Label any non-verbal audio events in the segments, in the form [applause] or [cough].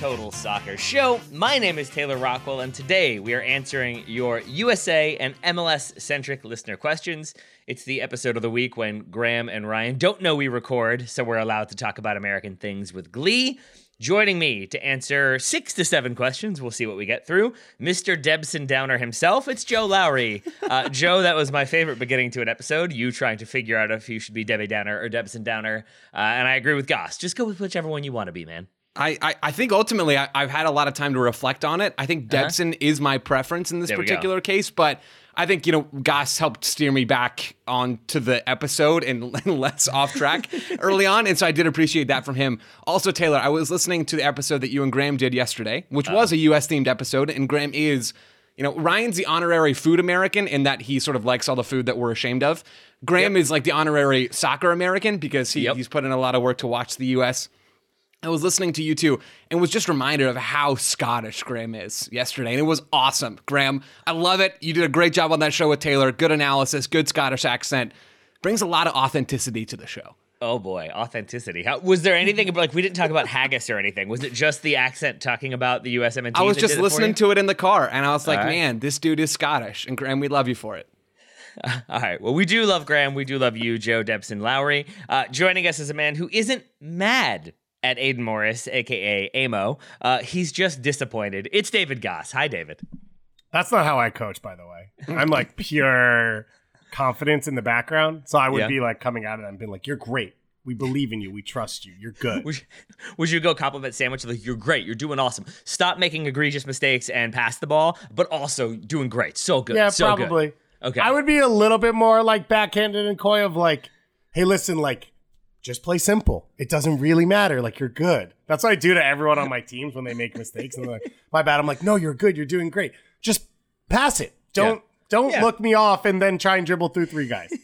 Total Soccer Show. My name is Taylor Rockwell, and today we are answering your USA and MLS centric listener questions. It's the episode of the week when Graham and Ryan don't know we record, so we're allowed to talk about American things with glee. Joining me to answer six to seven questions, we'll see what we get through, Mr. Debson Downer himself. It's Joe Lowry. Uh, [laughs] Joe, that was my favorite beginning to an episode. You trying to figure out if you should be Debbie Downer or Debson Downer. Uh, and I agree with Gass. Just go with whichever one you want to be, man. I, I, I think ultimately I, I've had a lot of time to reflect on it. I think Uh-huh. Debson is my preference in this There particular case, but I think you know Gass helped steer me back onto the episode and, [laughs] and less off track [laughs] early on, and so I did appreciate that from him. Also, Taylor, I was listening to the episode that you and Graham did yesterday, which Uh-huh. was a U.S. themed episode, and Graham is. You know, Ryan's the honorary food American in that he sort of likes all the food that we're ashamed of. Graham is like the honorary soccer American because he, Yep. he's put in a lot of work to watch the U.S. I was listening to you two and was just reminded of how Scottish Graham is yesterday. And it was awesome. Graham, I love it. You did a great job on that show with Taylor. Good analysis, good Scottish accent. Brings a lot of authenticity to the show. Oh boy, authenticity. How, was there anything like we didn't talk about haggis or anything? Was it just the accent talking about the USMNT? I was just did it for listening to it in the car and I was like, right. man, this dude is Scottish. And Graham, we love you for it. [laughs] All right. Well, we do love Graham. We do love you, Joe Debson Lowry. Uh, joining us is a man who isn't mad at Aidan Morris, aka Amo. Uh, he's just disappointed. It's David Gass. Hi, David. That's not how I coach, by the way. I'm like [laughs] pure confidence in the background. So I would Yeah. be like coming out of them and being like, You're great. We believe in you. We trust you. You're good. Would you, would you go compliment sandwich like you're great, you're doing awesome. Stop making egregious mistakes and pass the ball, but also doing great. So good. yeah, so good. probably. Okay. I would be a little bit more like backhanded and coy of like, hey, listen, like, just play simple. It doesn't really matter. Like you're good. That's what I do to everyone on my [laughs] teams when they make mistakes and they're like, my bad. I'm like, no, you're good. You're doing great. Just pass it. Don't don't Yeah. look me off and then try and dribble through three guys. [laughs]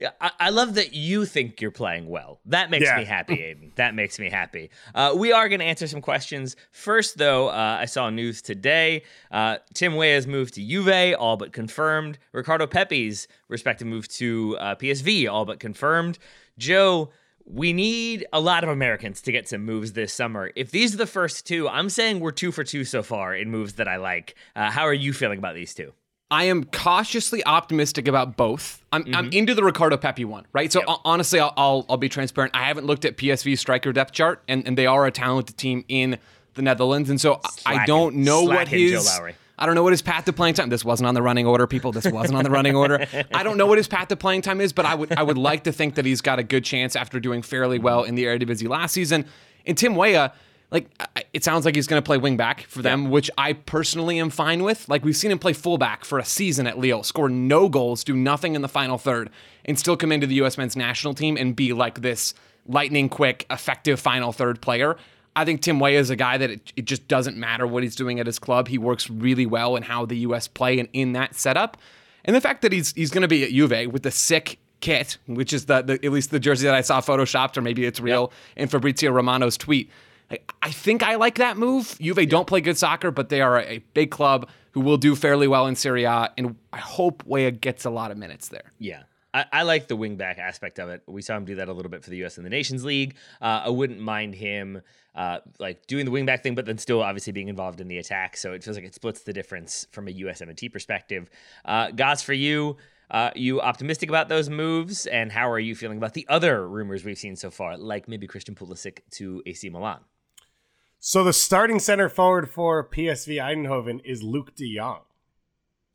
Yeah, I, I love that you think you're playing well. That makes Yeah. me happy, [laughs] Aidan. That makes me happy. Uh, we are going to answer some questions. First, though, uh, I saw news today. Uh, Tim Weah's moved to Juve, all but confirmed. Ricardo Pepi's respective move to uh, PSV, all but confirmed. Joe, we need a lot of Americans to get some moves this summer. If these are the first two, I'm saying we're two for two so far in moves that I like. Uh, how are you feeling about these two? I am cautiously optimistic about both. I'm, I'm into the Ricardo Pepi one, right? So hon- honestly, I'll, I'll I'll be transparent. I haven't looked at PSV striker depth chart, and, and they are a talented team in the Netherlands, and so I- I don't know what his I don't know what his path to playing time. This wasn't on the running order, people. This wasn't on the running order. I don't know what his path to playing time is, but I would I would like to think that he's got a good chance after doing fairly well in the Eredivisie last season. And Tim Weah, like it sounds like he's going to play wing back for them, which I personally am fine with. Like we've seen him play fullback for a season at Lille, score no goals, do nothing in the final third, and still come into the U.S. men's national team and be like this lightning quick, effective final third player. I think Tim Weah is a guy that it, it just doesn't matter what he's doing at his club. He works really well in how the U.S. play and in that setup. and the fact that he's he's going to be at Juve with the sick kit, which is the, the at least the jersey that I saw photoshopped, or maybe it's real in Fabrizio Romano's tweet. I, think I like that move. Juve don't play good soccer, but they are a big club who will do fairly well in Serie A, and I hope Weah gets a lot of minutes there. Yeah. I, like the wingback aspect of it. We saw him do that a little bit for the U.S. in the Nations League. Uh, I wouldn't mind him uh, like doing the wingback thing, but then still obviously being involved in the attack. So it feels like it splits the difference from a U.S. M&T perspective. Uh, Gass, for you, uh, you optimistic about those moves, and how are you feeling about the other rumors we've seen so far, like maybe Christian Pulisic to AC Milan? So the starting center forward for PSV Eindhoven is Luuk de Jong.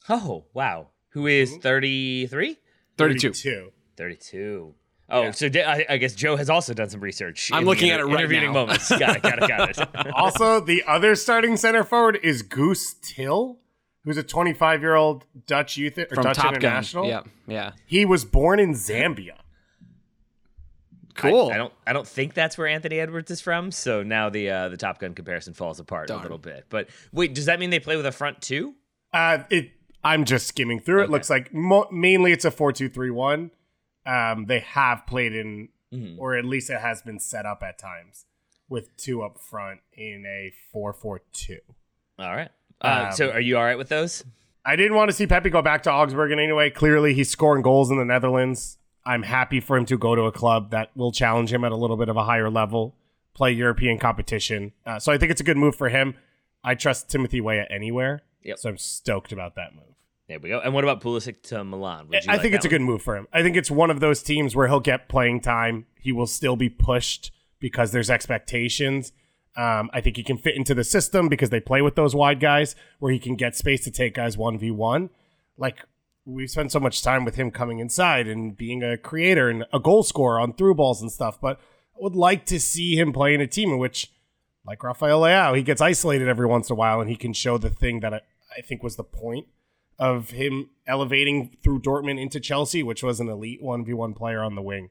Oh wow, who is mm-hmm. 33? 32. 32. 32. Oh, Yeah. so di- I, I guess Joe has also done some research. I'm in the looking at it right intervening now. moments. Got it. Got it. Got it. [laughs] [laughs] Also, the other starting center forward is Guus Til, who's a 25 year old Dutch youth or From Dutch Top Gun. international. Yeah, yeah. He was born in Zambia. Cool. I, I don't. I don't think that's where Anthony Edwards is from. So now the uh, the Top Gun comparison falls apart Darn. a little bit. But wait, does that mean they play with a front two? Uh, it. I'm just skimming through it. Looks like mo- mainly it's a 4 2 3 1. Um, they have played in, Mhm. or at least it has been set up at times with two up front in a 4 4 2. All right. Uh, Um, so are you all right with those? I didn't want to see Pepi go back to Augsburg in any way. Clearly, he's scoring goals in the Netherlands. I'm happy for him to go to a club that will challenge him at a little bit of a higher level, play European competition. Uh, so I think it's a good move for him. I trust Timothy Weah anywhere. Yep. So I'm stoked about that move. There we go. And what about Pulisic to Milan? Would you I like think it's a good move for him. I think it's one of those teams where he'll get playing time. He will still be pushed because there's expectations. Um, I think he can fit into the system because they play with those wide guys where he can get space to take guys 1v1. Like, we've spent so much time with him coming inside and being a creator and a goal scorer on through balls and stuff, but I would like to see him play in a team in which, like Rafael Leao, he gets isolated every once in a while and he can show the thing that I, I think was the point of him elevating through Dortmund into Chelsea, which was an elite 1v1 player on the wing,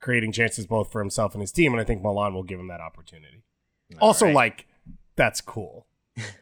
creating chances both for himself and his team. And I think Milan will give him that opportunity. also, right. like, that's cool. [laughs]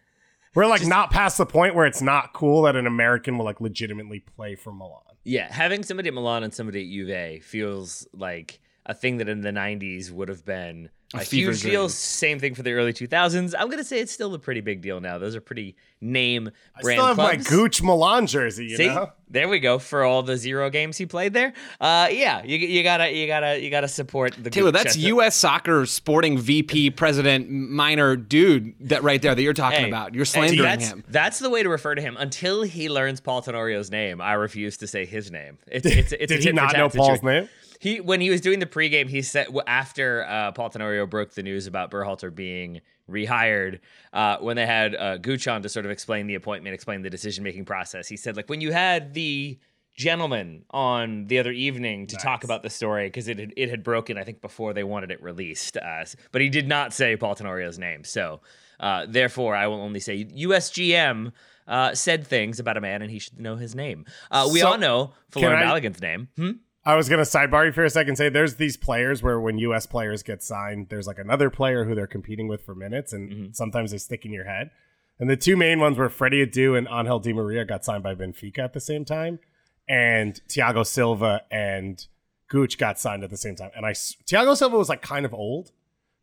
We're like not past the point where it's not cool that an American will like legitimately play for Milan. Yeah, having somebody at Milan and somebody at Juve feels like a thing that in the 90s would have been a, A fever huge deal. Same thing for the early 2000s. I'm going to say it's still a pretty big deal now. Those are pretty name I brand still have my clubs. Gooch Milan jersey, you See, know? there we go for all the zero games he played there. Uh, yeah, you, you gotta you gotta you gotta support the Taylor, Gooch. that's That's- U.S. Soccer sporting VP president minor dude that right there that you're talking Hey, about. You're slandering that's, him. That's the way to refer to him. Until he learns Paul Tenorio's name, I refuse to say his name. It's, it's, it's a Did he not know Paul's situation. name? He when he was doing the pregame, he said after uh, Paul Tenorio broke the news about Berhalter being rehired, uh, when they had uh, Gooch on to sort of explain the appointment, explain the decision making process, he said like when you had the gentleman on the other evening to talk about the story because it had, it had broken I think before they wanted it released, uh, but he did not say Paul Tenorio's name, so uh, therefore I will only say USGM. Uh, said things about a man, and he should know his name. Uh, we So, all know Florin I- name. Hmm? I was gonna sidebar you for a second. Say there's these players where when U.S. players get signed, there's like another player who they're competing with for minutes, and Mm-hmm. sometimes they stick in your head. And the two main ones were Freddy Adu and Angel Di Maria got signed by Benfica at the same time, and Thiago Silva and Gooch got signed at the same time. And I Thiago Silva was like kind of old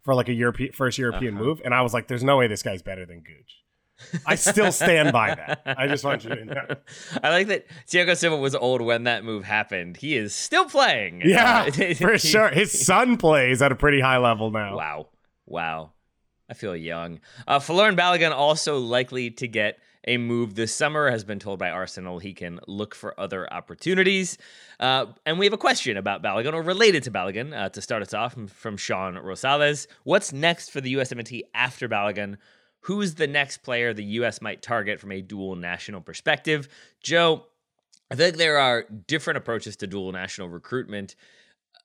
for like a European first European Uh-huh. move, and I was like, there's no way this guy's better than Gooch. I still stand by that. I just want you to know. [laughs] I like that Thiago Silva was old when that move happened. He is still playing. Yeah, Uh, [laughs] for sure. His son plays at a pretty high level now. Wow. Wow. I feel young. Uh, Folarin Balogun also likely to get a move this summer, has been told by Arsenal he can look for other opportunities. Uh, and we have a question about Balogun, or related to Balogun, uh, to start us off from, from Sean Rosales. What's next for the USMNT after Balogun? Who's the next player the US might target from a dual national perspective? Joe, I think there are different approaches to dual national recruitment.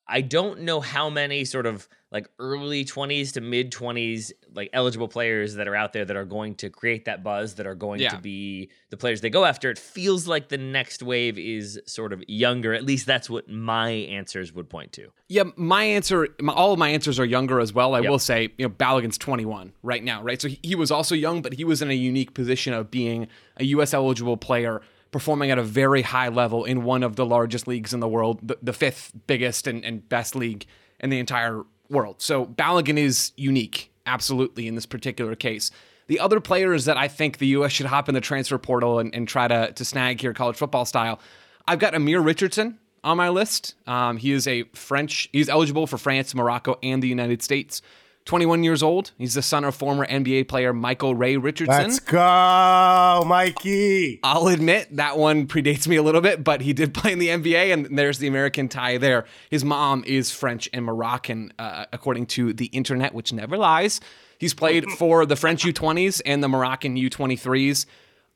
I don't know how many sort of like early 20s to mid 20s like eligible players that are out there that are going to create that buzz that are going Yeah. to be the players they go after. It feels like the next wave is sort of younger. At least that's what my answers would point to. Yeah, my answer, my, all of my answers are younger as well. I Yep. will say, you know, Balogun's 21 right now, right? So he, he was also young, but he was in a unique position of being a U.S. eligible player performing at a very high level in one of the largest leagues in the world, the, the fifth biggest and, and best league in the entire world. So Balogun is unique, absolutely, in this particular case. The other players that I think the U.S. should hop in the transfer portal and, and try to, to snag here, college football style, I've got Amir Richardson on my list. Um, he is a French, he's eligible for France, Morocco, and the United States. 21 years old. He's the son of former NBA player Michael Ray Richardson. Let's go, Mikey. I'll admit that one predates me a little bit, but he did [laughs] play in the NBA, and there's the American tie there. His mom is French and Moroccan, uh, according to the internet, which never lies. He's played [laughs] for the French U20s and the Moroccan U23s.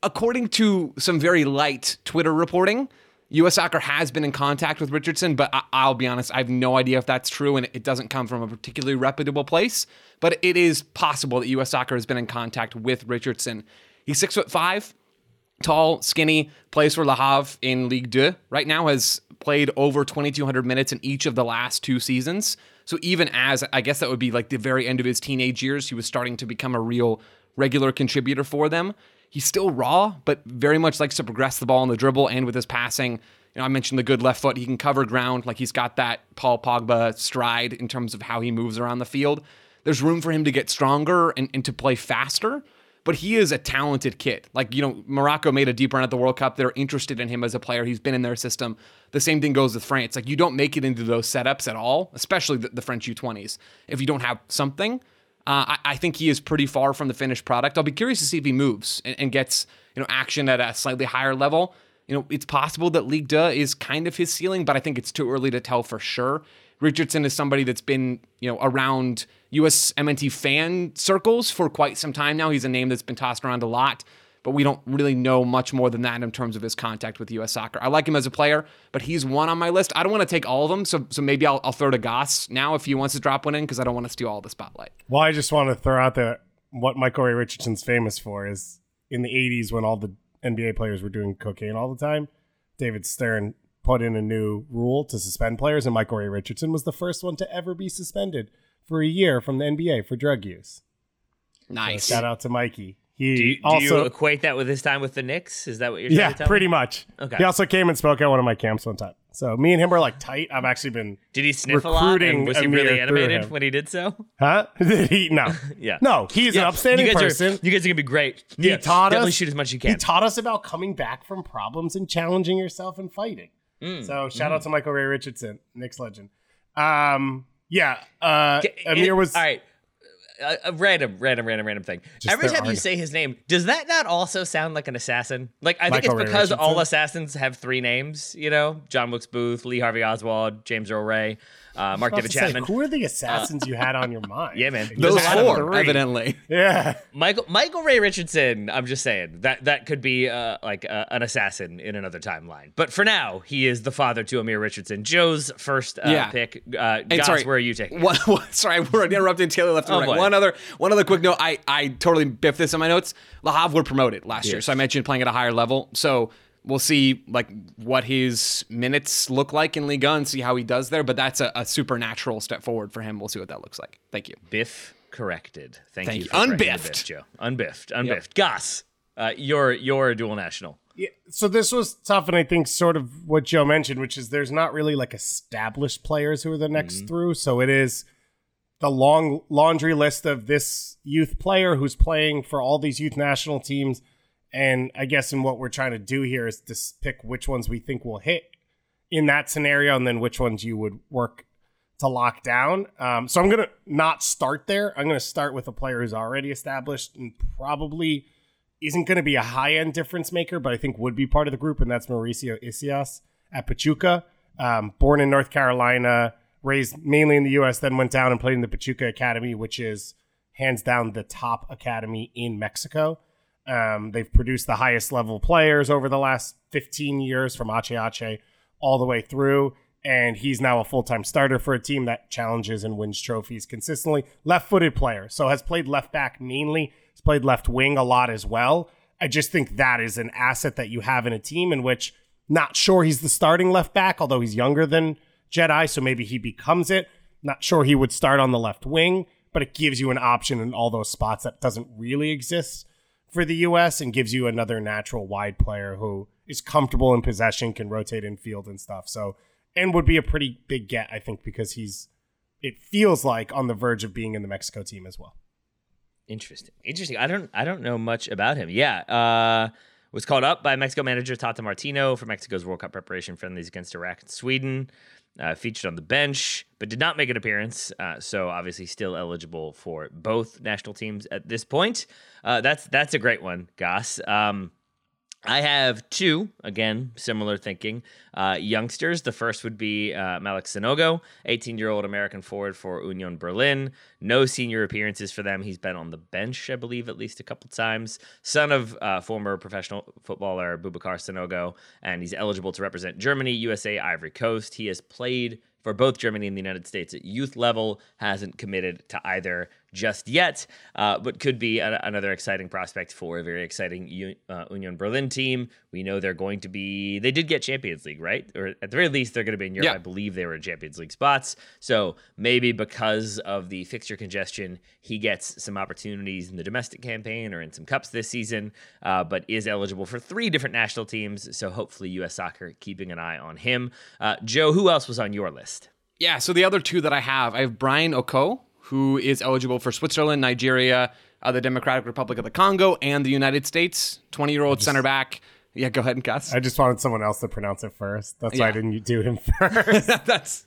According to some very light Twitter reporting, U.S. Soccer has been in contact with Richardson, but I- will be honest, I have no idea if that's true, and it doesn't come from a particularly reputable place. But it is possible that U.S. Soccer has been in contact with Richardson. He's six foot five, tall, skinny, plays for Le Havre in Ligue 2. Right now, has played over 2,200 minutes in each of the last two seasons. So even as I guess that would be like the very end of his teenage years, he was starting to become a real regular contributor for them. He's still raw, but very much likes to progress the ball on the dribble and with his passing. You know, I mentioned the good left foot. He can cover ground. Like he's got that Paul Pogba stride in terms of how he moves around the field. There's room for him to get stronger and, and to play faster, but he is a talented kid. Like, you know, Morocco made a deep run at the World Cup. They're interested in him as a player. He's been in their system. The same thing goes with France. Like, you don't make it into those setups at all, especially the, the French U20s, if you don't have something. Uh, I, I, think he is pretty far from the finished product. I'll be curious to see if he moves and, and, gets you know action at a slightly higher level. You know, it's possible that Ligue 2 is kind of his ceiling, but I think it's too early to tell for sure. Richardson is somebody that's been you know around U.S. MNT fan circles for quite some time now. He's a name that's been tossed around a lot but we don't really know much more than that in terms of his contact with U.S. soccer. I like him as a player, but he's one on my list. I don't want to take all of them, so so maybe I'll, I'll throw to Goss now if he wants to drop one in because I don't want to steal all the spotlight. Well, I just want to throw out that what Michael Ray Richardson's famous for is in the '80s when all the NBA players were doing cocaine all the time. David Stern put in a new rule to suspend players, and Michael Ray Richardson was the first one to ever be suspended for a year from the NBA for drug use. Nice. So shout out to Mikey. He do you, do also you equate that with his time with the Knicks? Is that what you're yeah, trying to pretty me? much. Okay. He also came and spoke at one of my camps one time. So me and him were like tight. I've actually been Did he sniff a lot? And was he really animated when he did so? huh? [laughs] Did he no. [laughs] Yeah. No, he's Yeah, an upstanding you guys person. Are, you guys are gonna be great. he yeah, taught definitely us shoot as much as you can. He taught us about coming back from problems and challenging yourself and fighting. Mm, So shout out to Michael Ray Richardson, Knicks legend. Um, yeah, uh, Amir was all right. A, a random, random, random, random thing. Just Every time you say his name, does that not also sound like an assassin? Like I think Michael Ray it's because all Richardson? assassins have three names. You know, John Wilkes Booth, Lee Harvey Oswald, James Earl Ray, uh, Mark David to say, Chapman. who are the assassins you had on your [laughs] mind? Yeah, man. Those a lot of four, evidently. [laughs] Yeah, Michael Michael Ray Richardson. I'm just saying that that could be uh, like uh, an assassin in another timeline. But for now, he is the father to Amir Richardson. Joe's first uh, Yeah. pick. Uh, And Gass, sorry, where are you taking? it? One, one- sorry, we're interrupting Taylor left and Oh, right. boy. One other, one other quick note. I, I totally biffed this in my notes. Le Havre were promoted last year, so I mentioned playing at a higher level. So we'll see like what his minutes look like in Liga and see how he does there. But that's a, a supernatural step forward for him. We'll see what that looks like. Thank you. Biff corrected. Thank, Thank you. you. for correcting the Unbiffed. Biff, Joe. Unbiffed. Unbiffed. Gass, uh, you're you're a dual national. Yeah, so this was tough, and I think sort of what Joe mentioned, which is there's not really like established players who are the next Mm-hmm. through. So it is the long laundry list of this youth player who's playing for all these youth national teams. And I guess in what we're trying to do here is s- pick which ones we think will hit in that scenario, and then which ones you would work to lock down. Um, so I'm gonna not start there. I'm gonna start with a player who's already established and probably isn't going to be a high end difference maker, but I think would be part of the group, and that's Mauricio Isais at Pachuca. Um, born in North Carolina, raised mainly in the U.S., then went down and played in the Pachuca Academy, which is hands down the top academy in Mexico. Um, they've produced the highest level players over the last 15 years from Ache Ache all the way through. And he's now a full time starter for a team that challenges and wins trophies consistently. Left footed player. So has played left back mainly. He's played left wing a lot as well. I just think that is an asset that you have in a team in which not sure he's the starting left back, although he's younger than Jedi. So maybe he becomes it. Not sure he would start on the left wing, but it gives you an option in all those spots that doesn't really exist for the US and gives you another natural wide player who is comfortable in possession, can rotate in field and stuff. So, and would be a pretty big get, I think, because he's, it feels like on the verge of being in the Mexico team as well. Interesting. Interesting. I don't I don't know much about him. Yeah. Uh was called up by Mexico manager Tata Martino for Mexico's World Cup preparation friendlies against Iraq and Sweden. Uh, featured on the bench, but did not make an appearance. Uh, so obviously, still eligible for both national teams at this point. Uh, that's that's a great one, Gass. Um, I have two, again, similar thinking, uh, youngsters. The first would be uh, Malick Sanogo, 18 year old American forward for Union Berlin. No senior appearances for them. He's been on the bench, I believe, at least a couple times. Son of uh, former professional footballer Boubacar Sanogo, and he's eligible to represent Germany, USA, Ivory Coast. He has played for both Germany and the United States at youth level, hasn't committed to either just yet, uh, but could be a, another exciting prospect for a very exciting U- uh, Union Berlin team. We know they're going to be, they did get Champions League, right? Or at the very least, they're going to be in Europe. Yeah. I believe they were in Champions League spots. So maybe because of the fixture congestion, he gets some opportunities in the domestic campaign or in some cups this season, uh, but is eligible for three different national teams. So hopefully, U.S. soccer keeping an eye on him. Uh, Joe, who else was on your list? Yeah, so the other two that I have, I have Bryan Okoh, who is eligible for Switzerland, Nigeria, uh, the Democratic Republic of the Congo, and the United States. 20 year old center back. Yeah, go ahead and Gass. I just wanted someone else to pronounce it first. That's why I didn't do him [laughs] first. [laughs] that's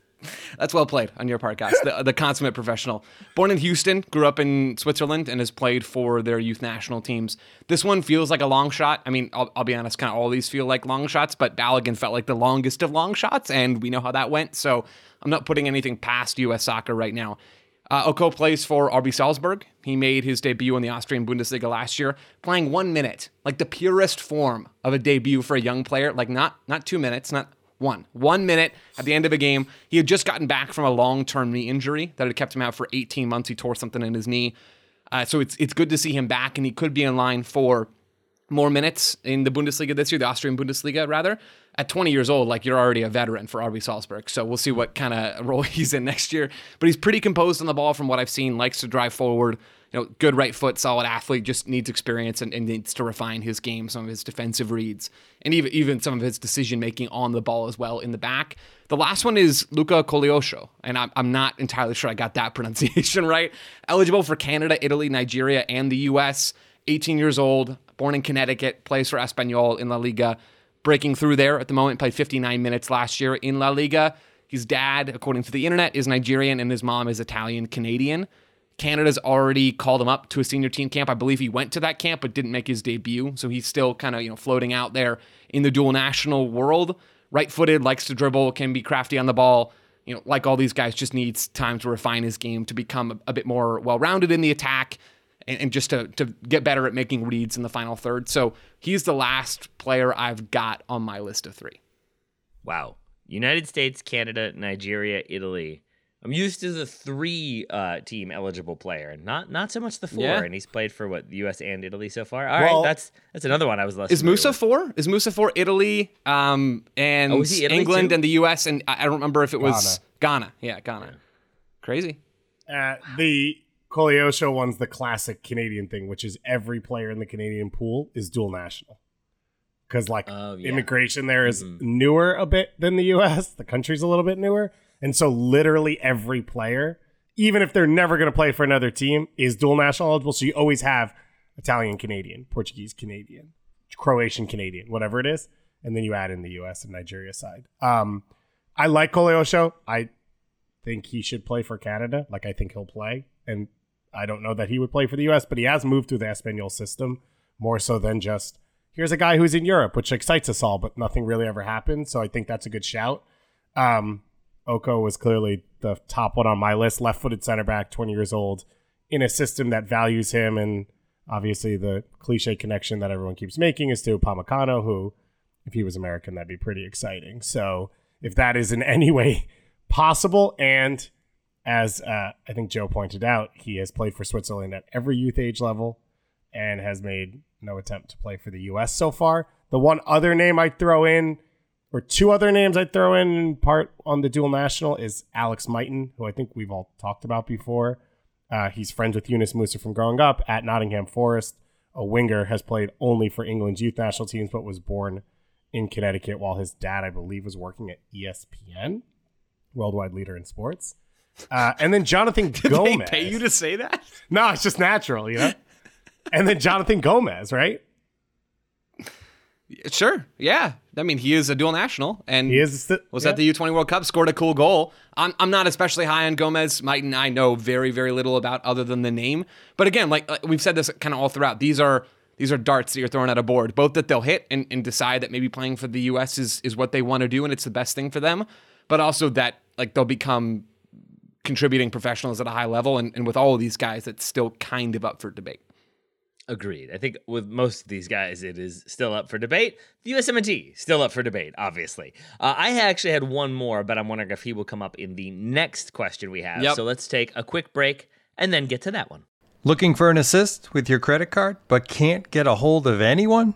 that's well played on your part, Gass. The, the consummate professional. Born in Houston, grew up in Switzerland, and has played for their youth national teams. This one feels like a long shot. I mean, I'll, I'll be honest, kind of all these feel like long shots, but Balogun felt like the longest of long shots, and we know how that went. So I'm not putting anything past U.S. soccer right now. Uh, Okoh plays for RB Salzburg. He made his debut in the Austrian Bundesliga last year, playing one minute, like the purest form of a debut for a young player. Like not not two minutes, not one. One minute at the end of a game. He had just gotten back from a long-term knee injury that had kept him out for 18 months. He tore something in his knee. Uh, so it's it's good to see him back, and he could be in line for more minutes in the Bundesliga this year, the Austrian Bundesliga rather. At 20 years old, like you're already a veteran for RB Salzburg. So we'll see what kind of [laughs] role he's in next year. But he's pretty composed on the ball from what I've seen, likes to drive forward. You know, good right foot, solid athlete, just needs experience and, and needs to refine his game, some of his defensive reads, and even even some of his decision making on the ball as well in the back. The last one is Luca Koleosho, and I'm, I'm not entirely sure I got that [laughs] pronunciation right. Eligible for Canada, Italy, Nigeria, and the U.S. 18 years old, born in Connecticut, plays for Espanyol in La Liga, breaking through there at the moment, played 59 minutes last year in La Liga. His dad, according to the internet, is Nigerian and his mom is Italian Canadian. Canada's already called him up to a senior team camp. I believe he went to that camp but didn't make his debut, so he's still kind of, you know, floating out there in the dual national world. Right-footed, likes to dribble, can be crafty on the ball. You know, like all these guys, just needs time to refine his game to become a, a bit more well-rounded in the attack and, and just to, to get better at making reads in the final third. So he's the last player I've got on my list of three. Wow. United States, Canada, Nigeria, Italy. I'm used to the three uh, team eligible player, not not so much the four. Yeah. And he's played for what the U.S. and Italy so far. All right, Well- that's that's another one I was less. Is Musah with. four? Is Musah for Italy? Um, and Oh, Italy England too? and the U.S. and I I don't remember if it was Ghana. Yeah, Ghana. Crazy. Uh, the Koleosho one's the classic Canadian thing, which is every player in the Canadian pool is dual national. Because like Oh, yeah. immigration there is newer a bit than the U.S. The country's a little bit newer, and so literally every player, even if they're never going to play for another team, is dual national eligible. So you always have Italian Canadian, Portuguese Canadian, Croatian Canadian, whatever it is, and then you add in the U.S. and Nigeria side. Um, I like Koleosho. I think he should play for Canada. Like I think he'll play, and I don't know that he would play for the U.S., but he has moved through the Espanyol system more so than just here's a guy who's in Europe, which excites us all, but nothing really ever happened. So I think that's a good shout. Um, Okoh was clearly the top one on my list. Left-footed center back, 20 years old, in a system that values him, and obviously the cliche connection that everyone keeps making is to Pamacano, who, if he was American, that'd be pretty exciting. So if that is in [laughs] any way possible, and as uh, I think Joe pointed out, he has played for Switzerland at every youth age level and has made no attempt to play for the U.S. so far. The one other name I'd throw in, or two other names I'd throw in, in part on the dual national, is Alex Mighten, who I think we've all talked about before. Uh, he's friends with Yunus Musah from growing up at Nottingham Forest. A winger has played only for England's youth national teams, but was born in Connecticut while his dad, I believe, was working at ESPN, worldwide leader in sports. Uh, and then Jonathan [laughs] Did Gomez. they pay you to say that? no, it's just natural, you know. [laughs] and then Jonathan Gomez, right? Sure. Yeah. I mean, he is a dual national, and He is st- was yeah. at the U20 World Cup, scored a cool goal. I'm, I'm not especially high on Gomez. Mike and I know very, very little about other than the name. But again, like, like we've said this kind of all throughout, these are these are darts that you're throwing at a board, both that they'll hit and, and decide that maybe playing for the US is is what they want to do and it's the best thing for them, but also that like they'll become contributing professionals at a high level. And, and with all of these guys, it's still kind of up for debate. Agreed. I think with most of these guys, it is still up for debate. The USMNT still up for debate, obviously. Uh, I actually had one more, but I'm wondering if he will come up in the next question we have. Yep. So let's take a quick break and then get to that one. Looking for an assist with your credit card, but can't get a hold of anyone?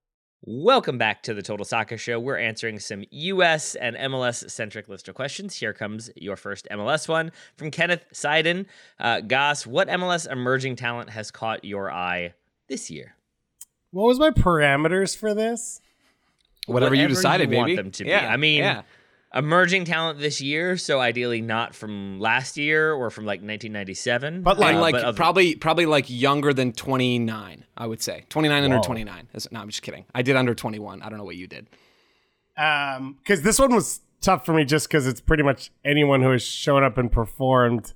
Welcome back to the Total Soccer Show. We're answering some US and MLS centric listener questions. Here comes your first MLS one from Kenneth Seiden. Uh, Gass, what MLS emerging talent has caught your eye this year? What was my parameters for this? Whatever, you decided, you baby. want them to be. Yeah, I mean, yeah. Emerging talent this year, so ideally not from last year or from like 1997. But, like- Uh, and like other- probably probably like younger than 29 i would say 29 under 29 no i'm just kidding i did under 21 i don't know what you did Um, because this one was tough for me just because it's pretty much anyone who has shown up and performed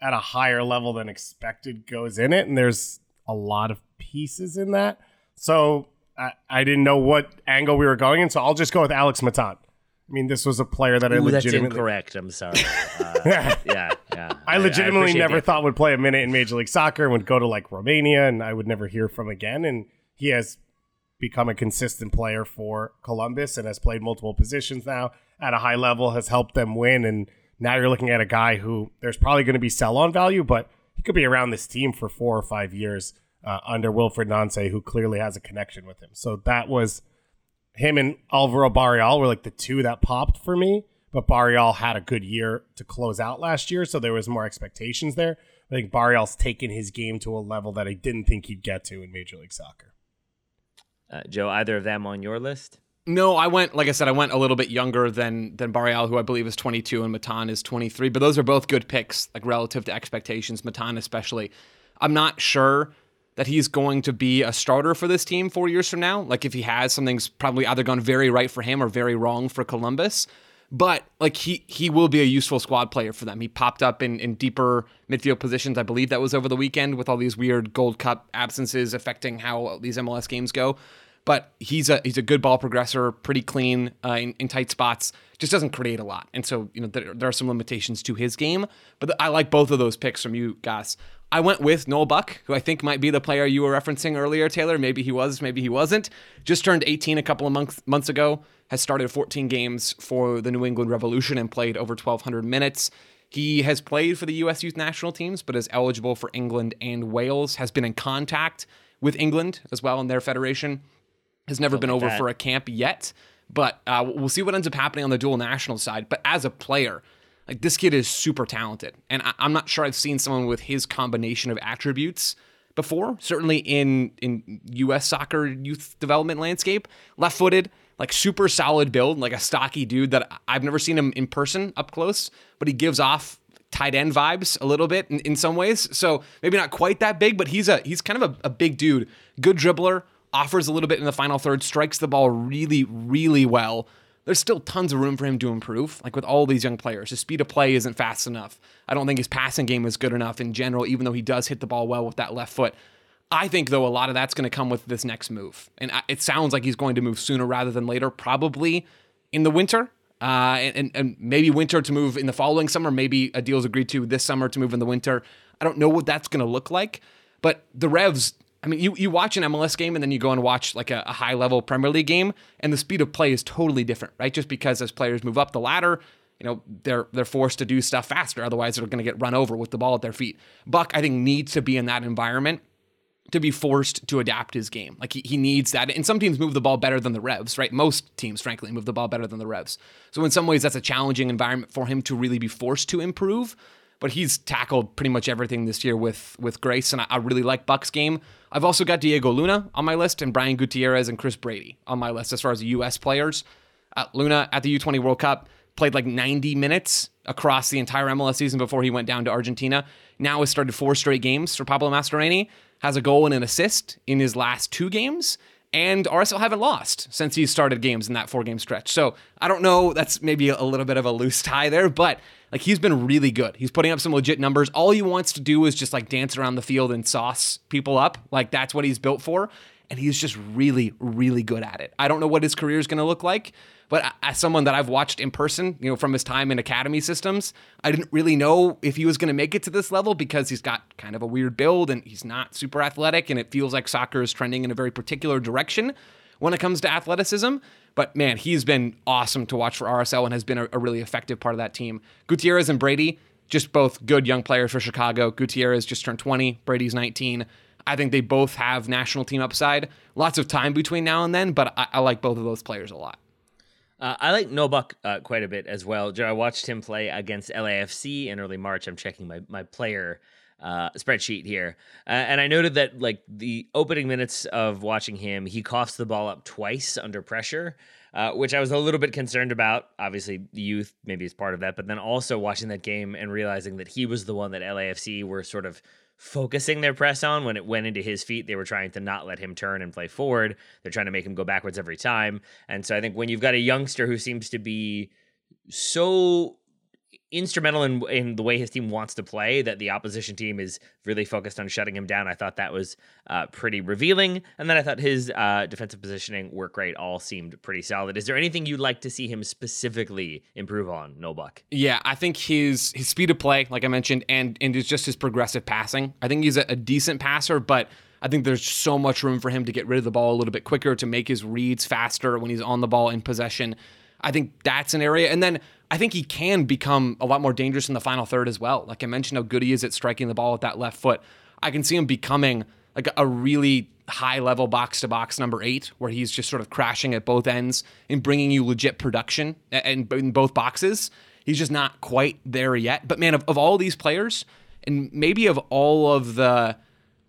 at a higher level than expected goes in it, and there's a lot of pieces in that. So I, I didn't know what angle we were going in, so I'll just go with Alex Matan. I mean, this was a player that I Ooh, that's legitimately, incorrect. I'm sorry. [laughs] Uh, yeah, yeah. I legitimately appreciate never thought would play a minute in Major League Soccer and would go to like Romania, and I would never hear from again. And he has become a consistent player for Columbus and has played multiple positions now at a high level, has helped them win. And now you're looking at a guy who there's probably going to be sell on value, but he could be around this team for four or five years uh, under Wilfried Nancy, who clearly has a connection with him. So that was him and Alvaro Barreal were like the two that popped for me. But Barreal had a good year to close out last year, so there was more expectations there. I think Barreal's taken his game to a level that I didn't think he'd get to in Major League Soccer. Uh, Joe, either of them on your list? no i went like i said i went a little bit younger than than Barreal, who i believe is 22 and matan is 23 but those are both good picks like relative to expectations matan especially i'm not sure that he's going to be a starter for this team four years from now like if he has something's probably either gone very right for him or very wrong for columbus but like he he will be a useful squad player for them. He popped up in in deeper midfield positions. I believe that was over the weekend with all these weird Gold Cup absences affecting how these MLS games go. But he's a he's a good ball progressor, pretty clean uh, in, in tight spots. Just doesn't create a lot, and so you know there, there are some limitations to his game. But I like both of those picks from you guys. I went with Noel Buck, who I think might be the player you were referencing earlier, Taylor. Maybe he was, maybe he wasn't. Just turned 18 a couple of months months ago. Has started 14 games for the New England Revolution and played over 1,200 minutes. He has played for the U.S. youth national teams, but is eligible for England and Wales. Has been in contact with England as well in their federation. Has never been like over that. for a camp yet, but uh, we'll see what ends up happening on the dual national side. But as a player, like this kid is super talented, and I- I'm not sure I've seen someone with his combination of attributes before. Certainly in in U.S. soccer youth development landscape, left-footed, like super solid build, like a stocky dude that I've never seen him in person up close, but he gives off tight end vibes a little bit in, in some ways. So maybe not quite that big, but he's a he's kind of a, a big dude, good dribbler, offers a little bit in the final third, strikes the ball really really well. There's still tons of room for him to improve. Like with all these young players, his speed of play isn't fast enough. I don't think his passing game is good enough in general, even though he does hit the ball well with that left foot. I think, though, a lot of that's going to come with this next move. And it sounds like he's going to move sooner rather than later, probably in the winter. Uh, and, and maybe winter to move in the following summer. Maybe a deal is agreed to this summer to move in the winter. I don't know what that's going to look like. But the Revs, I mean, you, you watch an MLS game and then you go and watch like a, a high level Premier League game, and the speed of play is totally different, right? Just because as players move up the ladder, you know they're they're forced to do stuff faster otherwise they're going to get run over with the ball at their feet. Buck i think needs to be in that environment to be forced to adapt his game. Like he, he needs that and some teams move the ball better than the revs right? Most teams frankly move the ball better than the revs so in some ways that's a challenging environment for him to really be forced to improve but he's tackled pretty much everything this year with with grace and I, I really like buck's game i've also got diego luna on my list and brian gutierrez and chris brady on my list as far as us players uh, luna at the u20 world cup played like 90 minutes across the entire MLS season before he went down to Argentina. Now has started four straight games for Pablo Mastroeni, has a goal and an assist in his last two games. And RSL haven't lost since he started games in that four game stretch. So I don't know. That's maybe a little bit of a loose tie there, but like he's been really good. He's putting up some legit numbers. All he wants to do is just like dance around the field and sauce people up. Like that's what he's built for. And he's just really, really good at it. I don't know what his career is going to look like, but as someone that I've watched in person, you know, from his time in academy systems, I didn't really know if he was going to make it to this level because he's got kind of a weird build and he's not super athletic. And it feels like soccer is trending in a very particular direction when it comes to athleticism. But man, he's been awesome to watch for RSL and has been a, a really effective part of that team. Gutierrez and Brady, just both good young players for Chicago. Gutierrez just turned 20, Brady's 19. I think they both have national team upside. Lots of time between now and then, but I, I like both of those players a lot. Uh, I like Noel Buck uh, quite a bit as well. I watched him play against LAFC in early March. I'm checking my my player uh, spreadsheet here, uh, and I noted that like the opening minutes of watching him, he coughs the ball up twice under pressure. Uh, which I was a little bit concerned about. Obviously, youth maybe is part of that, but then also watching that game and realizing that he was the one that LAFC were sort of focusing their press on when it went into his feet. They were trying to not let him turn and play forward. They're trying to make him go backwards every time. And so I think when you've got a youngster who seems to be so instrumental in in the way his team wants to play that the opposition team is really focused on shutting him down. I thought that was uh, pretty revealing, and then I thought his uh, defensive positioning, work rate, all seemed pretty solid. Is there anything you'd like to see him specifically improve on, Noel Buck? Yeah, I think his his speed of play, like I mentioned, and and just his progressive passing. I think he's a, a decent passer, but. I think there's so much room for him to get rid of the ball a little bit quicker, to make his reads faster when he's on the ball in possession. I think that's an area. And then I think he can become a lot more dangerous in the final third as well. Like I mentioned, how good he is at striking the ball with that left foot. I can see him becoming like a really high level box to box number eight, where he's just sort of crashing at both ends and bringing you legit production in, both boxes. He's just not quite there yet. But man, of, of all these players, and maybe of all of the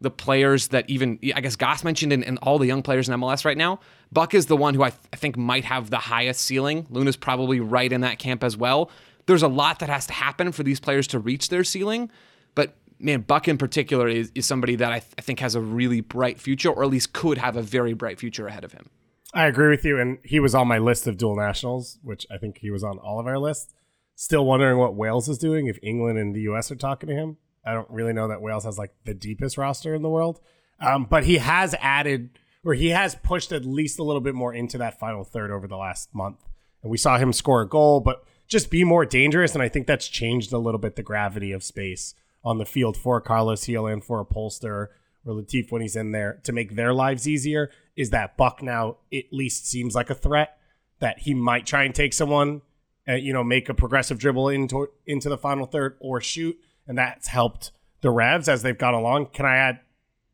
the players that even I guess Gass mentioned and, all the young players in MLS right now. Buck is the one who I, th- I think might have the highest ceiling. Luna's probably right in that camp as well. There's a lot that has to happen for these players to reach their ceiling, but man, Buck in particular is, is somebody that I, th- I think has a really bright future, or at least could have a very bright future ahead of him. I agree with you, and he was on my list of dual nationals, which I think he was on all of our lists. Still wondering what Wales is doing if England and the U.S. are talking to him. I don't really know that Wales has like the deepest roster in the world. Um, but he has added or he has pushed at least a little bit more into that final third over the last month. And we saw him score a goal, but just be more dangerous. And I think that's changed a little bit the gravity of space on the field for Carlos Gil and for a Polster or Latif when he's in there to make their lives easier. Is that Buck now at least seems like a threat that he might try and take someone, uh, you know, make a progressive dribble into into the final third or shoot and that's helped the Revs as they've gone along. Can I add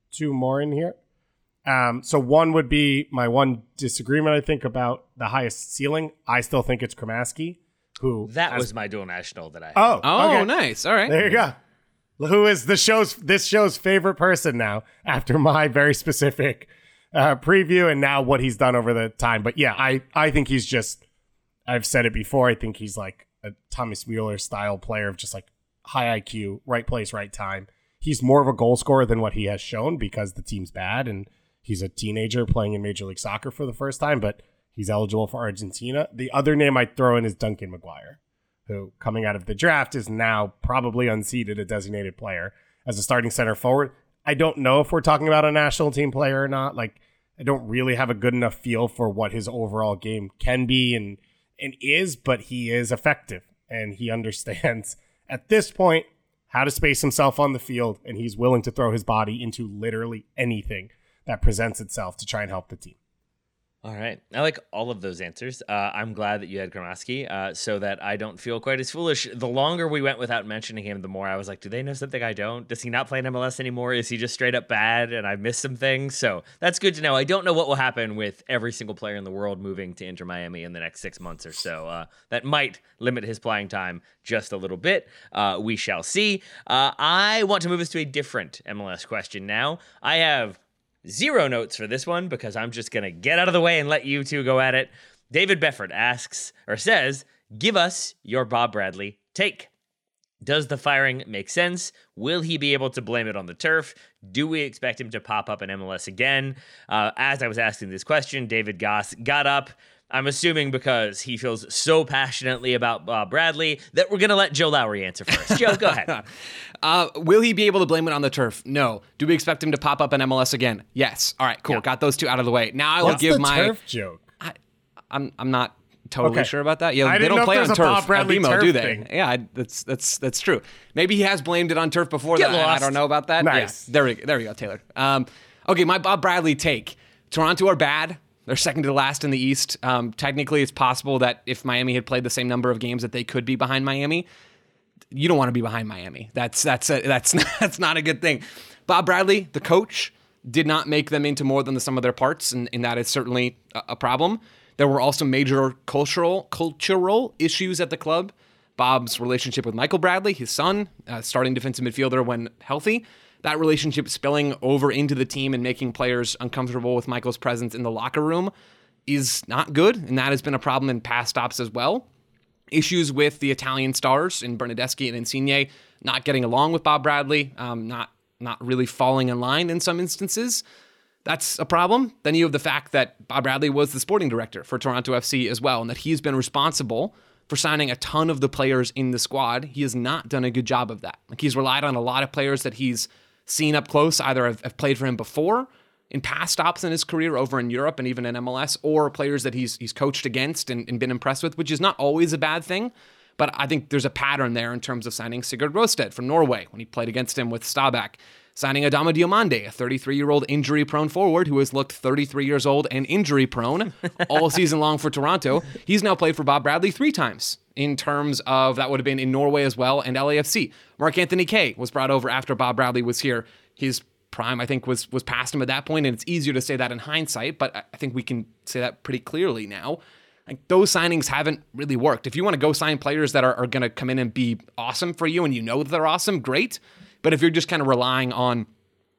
two more in here? Um, so one would be my one disagreement. I think about the highest ceiling. I still think it's Cremaschi, who that has, was my dual national that I. Had. Oh, oh, okay. nice. All right, there you go. Who is the show's this show's favorite person now? After my very specific uh, preview and now what he's done over the time. But yeah, I I think he's just. I've said it before. I think he's like a Thomas Mueller style player of just like high IQ, right place, right time. He's more of a goal scorer than what he has shown because the team's bad and he's a teenager playing in Major League Soccer for the first time, but he's eligible for Argentina. The other name I'd throw in is Duncan McGuire, who, coming out of the draft, is now probably unseated a designated player as a starting center forward. I don't know if we're talking about a national team player or not. Like, I don't really have a good enough feel for what his overall game can be and and is, but he is effective and he [laughs] understands at this point how to space himself on the field, and he's willing to throw his body into literally anything that presents itself to try and help the team. All right. I like all of those answers. Uh, I'm glad that you had Cremaschi uh, so that I don't feel quite as foolish. The longer we went without mentioning him, the more I was like, do they know something I don't? Does he not play in MLS anymore? Is he just straight up bad and I missed some things? So that's good to know. I don't know what will happen with every single player in the world moving to Inter Miami in the next six months or so. Uh, that might limit his playing time just a little bit. Uh, we shall see. Uh, I want to move us to a different MLS question now. I have Zero notes for this one because I'm just going to get out of the way and let you two go at it. David Befford asks or says, Give us your Bob Bradley take. Does the firing make sense? Will he be able to blame it on the turf? Do we expect him to pop up in MLS again? Uh, as I was asking this question, David Gass got up I'm assuming because he feels so passionately about uh, Bradley that we're going to let Joe Lowry answer first. Joe, go ahead. [laughs] Uh, will he be able to blame it on the turf? No. Do we expect him to pop up in MLS again? Yes. All right, cool. Got those two out of the way. Now I will What's give the my. turf joke? I, I'm I'm not totally Okay. sure about that. Yeah, I they didn't don't know if play on a turf. Bob Bradley at BMO, turf do they? thing. Yeah, I, that's that's that's true. Maybe he has blamed it on turf before Get that. and I don't know about that. Nice. Yeah, there we there we go, Taylor. Um, okay, my Bob Bradley take. Toronto are bad. They're second to last in the East. Um, technically, it's possible that if Miami had played the same number of games, that they could be behind Miami you don't want to be behind Miami. That's that's a, that's [laughs] not, that's not a good thing. Bob Bradley, the coach, did not make them into more than the sum of their parts, and, and that is certainly a, a problem. There were also major cultural cultural issues at the club. Bob's relationship with Michael Bradley, his son, uh, starting defensive midfielder when healthy, that relationship spilling over into the team and making players uncomfortable with Michael's presence in the locker room is not good, and that has been a problem in past stops as well issues with the Italian stars in Bernadeschi and Insigne not getting along with Bob Bradley, um, not not really falling in line in some instances. That's a problem. Then you have the fact that Bob Bradley was the sporting director for Toronto FC as well, and that he's been responsible for signing a ton of the players in the squad. He has not done a good job of that. Like he's relied on a lot of players that he's seen up close, either have, have played for him before in past stops in his career over in Europe and even in MLS, or players that he's he's coached against and, and been impressed with, which is not always a bad thing. But I think there's a pattern there in terms of signing Sigurd Rosted from Norway when he played against him with Stabæk. Signing Adama Diomande, a 33 year old injury prone forward who has looked 33 years old and injury prone all [laughs] season long for Toronto. He's now played for Bob Bradley three times in terms of that would have been in Norway as well and LAFC. Mark Anthony Kaye was brought over after Bob Bradley was here. His prime, I think, was was past him at that point, and it's easier to say that in hindsight, but I- think we can say that pretty clearly now. Like those signings haven't really worked. If you want to go sign players that are, are going to come in and be awesome for you, and you know that they're awesome, great. But if you're just kind of relying on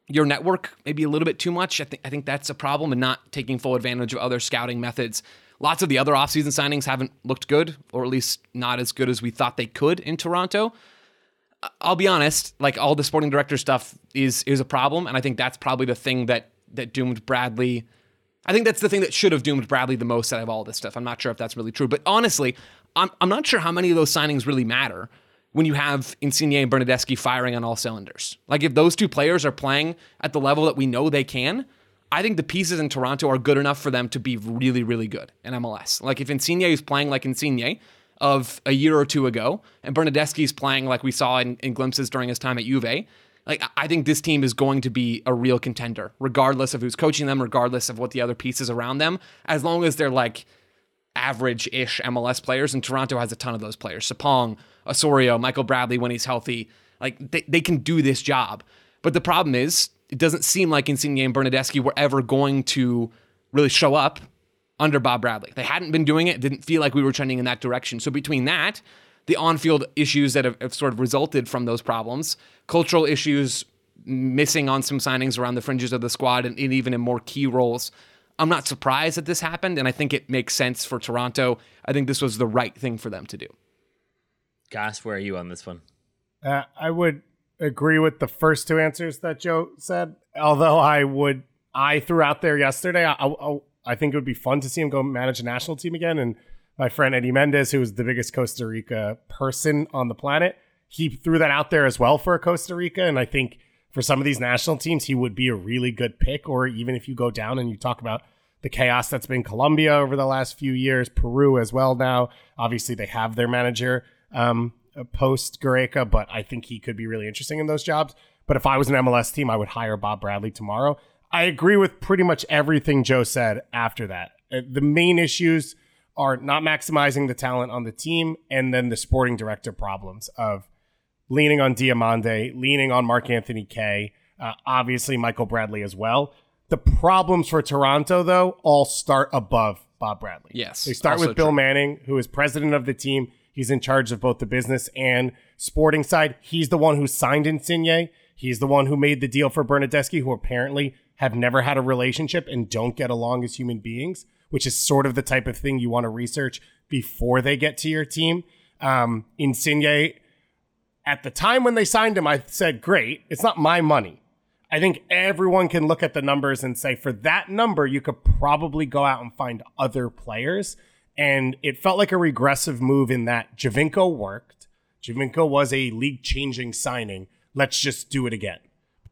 your network maybe a little bit too much, I think I think that's a problem, and not taking full advantage of other scouting methods. Lots of the other offseason signings haven't looked good, or at least not as good as we thought they could in Toronto. I'll be honest, like all the sporting director stuff is is a problem, and I think that's probably the thing that that doomed Bradley. I think that's the thing that should have doomed Bradley the most out of all this stuff. I'm not sure if that's really true, but honestly, I'm I'm not sure how many of those signings really matter when you have Insigne and Bernadeschi firing on all cylinders. Like if those two players are playing at the level that we know they can, I think the pieces in Toronto are good enough for them to be really, really good in MLS. Like if Insigne is playing like Insigne of a year or two ago, and Bernadeschi is playing like we saw in, in glimpses during his time at Juve, like I think this team is going to be a real contender, regardless of who's coaching them, regardless of what the other pieces around them, as long as they're like average-ish MLS players, and Toronto has a ton of those players. Sapong, Osorio, Michael Bradley when he's healthy. Like they, they can do this job. But the problem is, it doesn't seem like Insigne and Bernadeschi were ever going to really show up under Bob Bradley. They hadn't been doing it. It didn't feel like we were trending in that direction. So between that, the on-field issues that have, have sort of resulted from those problems, cultural issues missing on some signings around the fringes of the squad and, and even in more key roles. I'm not surprised that this happened, and I think it makes sense for Toronto. I think this was the right thing for them to do. Gass, where are you on this one? Uh, I would agree with the first two answers that Joe said. Although I would, I threw out there yesterday. I, I, I think it would be fun to see him go manage a national team again. And my friend Eddie Mendez, who is the biggest Costa Rica person on the planet, he threw that out there as well for Costa Rica. And I think for some of these national teams, he would be a really good pick. Or even if you go down and you talk about the chaos that's been Colombia over the last few years, Peru as well now. Obviously, they have their manager um, post Gareca, but I think he could be really interesting in those jobs. But if I was an MLS team, I would hire Bob Bradley tomorrow. I agree with pretty much everything Joe said after that. Uh, the main issues are not maximizing the talent on the team and then the sporting director problems of leaning on Diomande, leaning on Mark Anthony Kaye, uh, obviously Michael Bradley as well. The problems for Toronto, though, all start above Bob Bradley. Yes, They start with Bill true. Manning, who is president of the team. He's in charge of both the business and sporting side. He's the one who signed Insigne. He's the one who made the deal for Bernadeschi, who apparently have never had a relationship and don't get along as human beings, which is sort of the type of thing you want to research before they get to your team. Um, Insigne, at the time when they signed him, I said, great, it's not my money. I think everyone can look at the numbers and say, for that number, you could probably go out and find other players. And it felt like a regressive move in that Giovinco worked. Giovinco was a league changing signing. Let's just do it again.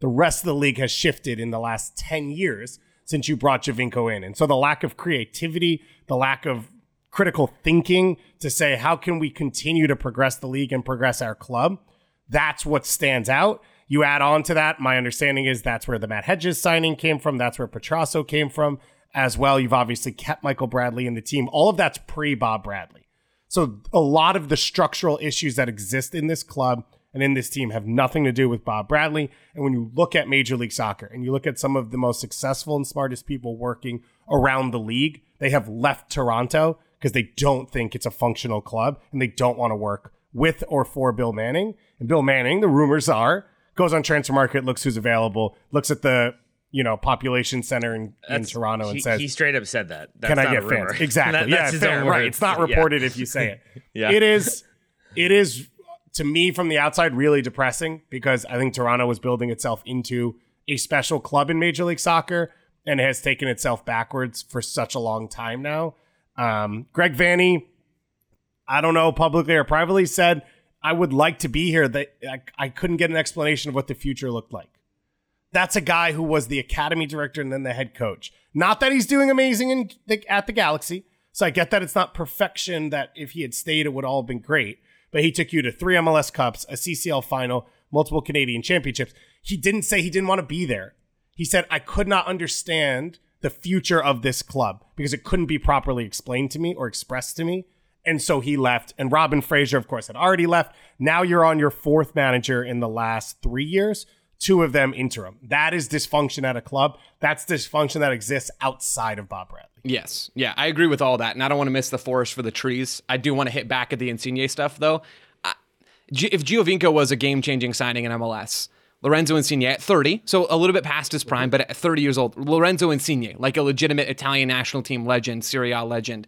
The rest of the league has shifted in the last 10 years since you brought Giovinco in. And so the lack of creativity, the lack of critical thinking to say, how can we continue to progress the league and progress our club? That's what stands out. You add on to that, my understanding is that's where the Matt Hedges signing came from. That's where Petrasso came from as well. You've obviously kept Michael Bradley in the team. All of that's pre Bob Bradley. So a lot of the structural issues that exist in this club and in this team have nothing to do with Bob Bradley. And when you look at Major League Soccer and you look at some of the most successful and smartest people working around the league, they have left Toronto because they don't think it's a functional club and they don't want to work with or for Bill Manning. And Bill Manning, the rumors are, goes on transfer market, looks who's available, looks at the you know population center in, in Toronto and he, says, he straight up said that. That's can I get fans? [laughs] Exactly. That- yeah, that's his fair, own right. It's not Yeah. reported if you say it. [laughs] Yeah. It is. It is to me from the outside really depressing because I think Toronto was building itself into a special club in Major League Soccer and has taken itself backwards for such a long time now. Um, Greg Vanney, I don't know publicly or privately said I would like to be here. That I, I couldn't get an explanation of what the future looked like. That's a guy who was the academy director and then the head coach. Not that he's doing amazing in the, at the Galaxy. So I get that it's not perfection. That if he had stayed, it would all have been great. But he took you to three MLS Cups, a CCL final, multiple Canadian championships. He didn't say he didn't want to be there. He said I could not understand the future of this club because it couldn't be properly explained to me or expressed to me. And so he left. And Robin Fraser, of course, had already left. Now you're on your fourth manager in the last three years, two of them interim. That is dysfunction at a club. That's dysfunction that exists outside of Bob Bradley. Yes. Yeah, I agree with all that. And I don't want to miss the forest for the trees. I do want to hit back at the Insigne stuff, though. I, if Giovinco was a game changing signing in MLS, Lorenzo Insigne at 30, so a little bit past his prime, but at 30 years old, Lorenzo Insigne, like a legitimate Italian national team legend, Serie A legend.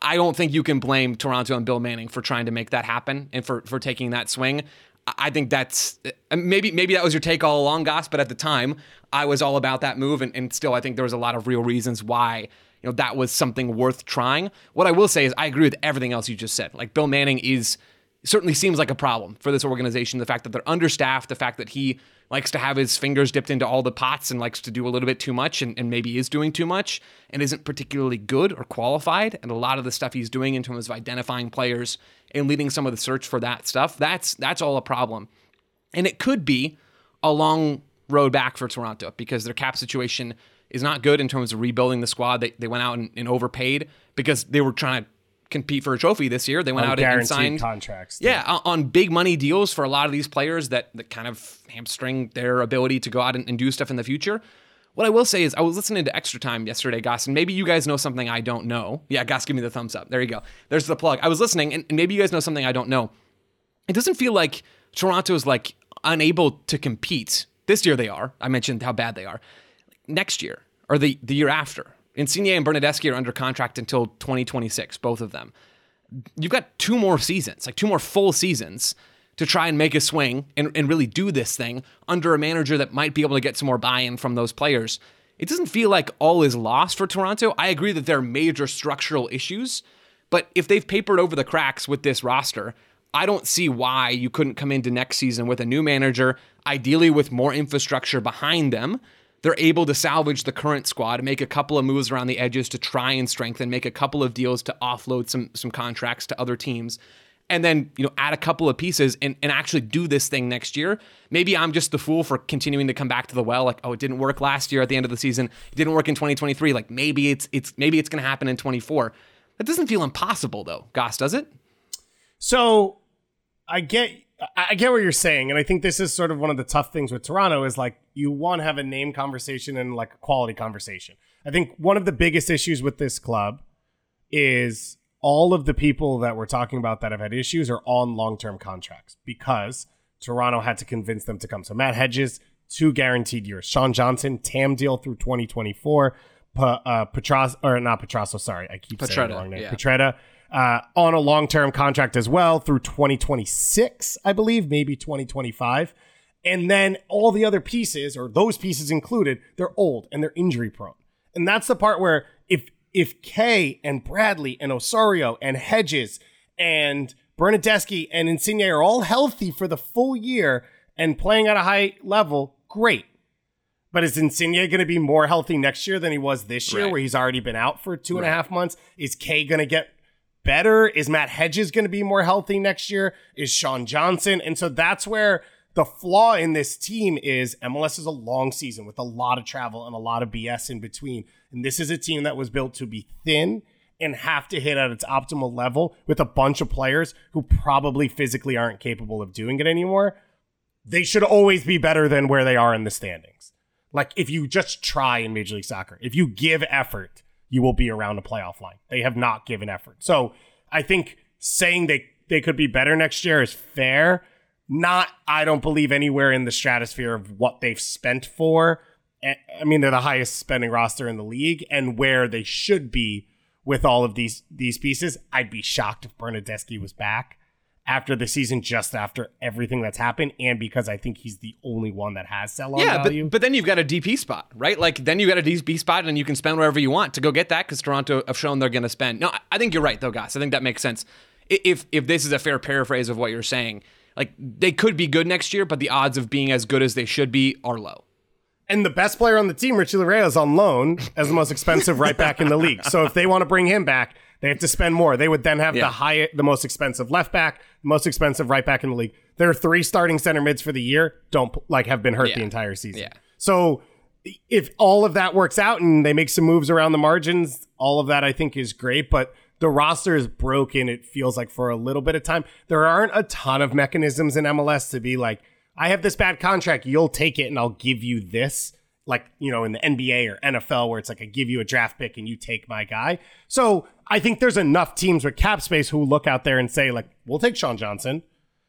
I don't think you can blame Toronto and Bill Manning for trying to make that happen and for, for taking that swing. I- think that's uh, maybe maybe that was your take all along, Gass. But at the time, I was all about that move, and, and still, I think there was a lot of real reasons why you know that was something worth trying. What I will say is, I agree with everything else you just said. Like Bill Manning is certainly seems like a problem for this organization. The fact that they're understaffed, the fact that he likes to have his fingers dipped into all the pots and likes to do a little bit too much and, and maybe is doing too much and isn't particularly good or qualified. And a lot of the stuff he's doing in terms of identifying players and leading some of the search for that stuff, that's that's all a problem. And it could be a long road back for Toronto because their cap situation is not good in terms of rebuilding the squad. They, they went out and, and overpaid because they were trying to compete for a trophy this year. They went On out and signed contracts. yeah, on- on big money deals for a lot of these players that, that kind of hamstring their ability to go out and, and do stuff in the future. What I will say is, I was listening to Extra Time yesterday, Gass, and maybe you guys know something I don't know. Yeah, Gass, give me the thumbs up. There you go. There's the plug. I was listening, and, maybe you guys know something I don't know. It doesn't feel like Toronto is like unable to compete. This year they are. I mentioned how bad they are. Next year or the, the year after, Insigne and Bernadeschi are under contract until 2026, both of them you've got two more seasons, like two more full seasons to try and make a swing and, and really do this thing under a manager that might be able to get some more buy-in from those players. It doesn't feel like all is lost for Toronto. I agree that there are major structural issues, but if they've papered over the cracks with this roster, I don't see why you couldn't come into next season with a new manager, ideally with more infrastructure behind them. They're able to salvage the current squad, make a couple of moves around the edges to try and strengthen, make a couple of deals to offload some some contracts to other teams and then you know add a couple of pieces and, and actually do this thing next year. Maybe i'm just the fool for continuing to come back to the well like oh it didn't work last year at the end of the season. It didn't work in 2023 like maybe it's it's maybe it's going to happen in 24 that doesn't feel impossible though Gass does it? So I get I get what you're saying, and I think this is sort of one of the tough things with Toronto is like you want to have a name conversation and like a quality conversation. I think one of the biggest issues with this club is all of the people that we're talking about that have had issues are on long-term contracts because Toronto had to convince them to come. So Matt Hedges, two guaranteed years. Sean Johnson, TAM deal through 2024. Pa, uh, Petras or not Petrasso, sorry, I keep saying Petretta, the wrong name. yeah. Petretta uh, on a long term contract as well through 2026, I believe, maybe 2025. And then all the other pieces, or those pieces included, they're old and they're injury prone. And that's the part where if Kaye and Bradley and Osorio and Hedges and Bernadeschi and Insigne are all healthy for the full year and playing at a high level, great. But is Insigne going to be more healthy next year than he was this year, Right. where he's already been out for two and a half months? Is Kaye going to get better? Is Matt Hedges going to be more healthy next year? Is Sean Johnson? And so that's where the flaw in this team is MLS is a long season with a lot of travel and a lot of BS in between. And this is a team that was built to be thin and have to hit at its optimal level with a bunch of players who probably physically aren't capable of doing it anymore. They should always be better than where they are in the standings. Like if you just try in Major League Soccer, if you give effort, you will be around a playoff line. They have not given effort. So I think saying they, they could be better next year is fair. Not, I don't believe anywhere in the stratosphere of what they've spent for. I mean, they're the highest spending roster in the league and where they should be with all of these these pieces. I'd be shocked if Bernadeschi was back after the season, just after everything that's happened, and because I think he's the only one that has sell on yeah, value. but, but then you've got a DP spot, right? Like then you've got a DP spot, and you can spend wherever you want to go get that because Toronto have shown they're going to spend. No, I- I think you're right though, guys. I think that makes sense. If if this is a fair paraphrase of what you're saying, like they could be good next year, but the odds of being as good as they should be are low. And the best player on the team, Richie Laryea, is on loan as the most expensive right back in the league. So if they want to bring him back, they have to spend more. They would then have Yeah. the high, the most expensive left back, the most expensive right back in the league. There are three starting center mids for the year. Don't like have been hurt the entire season. Yeah. So if all of that works out and they make some moves around the margins, all of that I think is great. But the roster is broken. It feels like for a little bit of time. There aren't a ton of mechanisms in MLS to be like, I have this bad contract, you'll take it and I'll give you this. Like, you know, in the NBA or NFL where it's like I give you a draft pick and you take my guy. So I think there's enough teams with cap space who look out there and say, like, we'll take Sean Johnson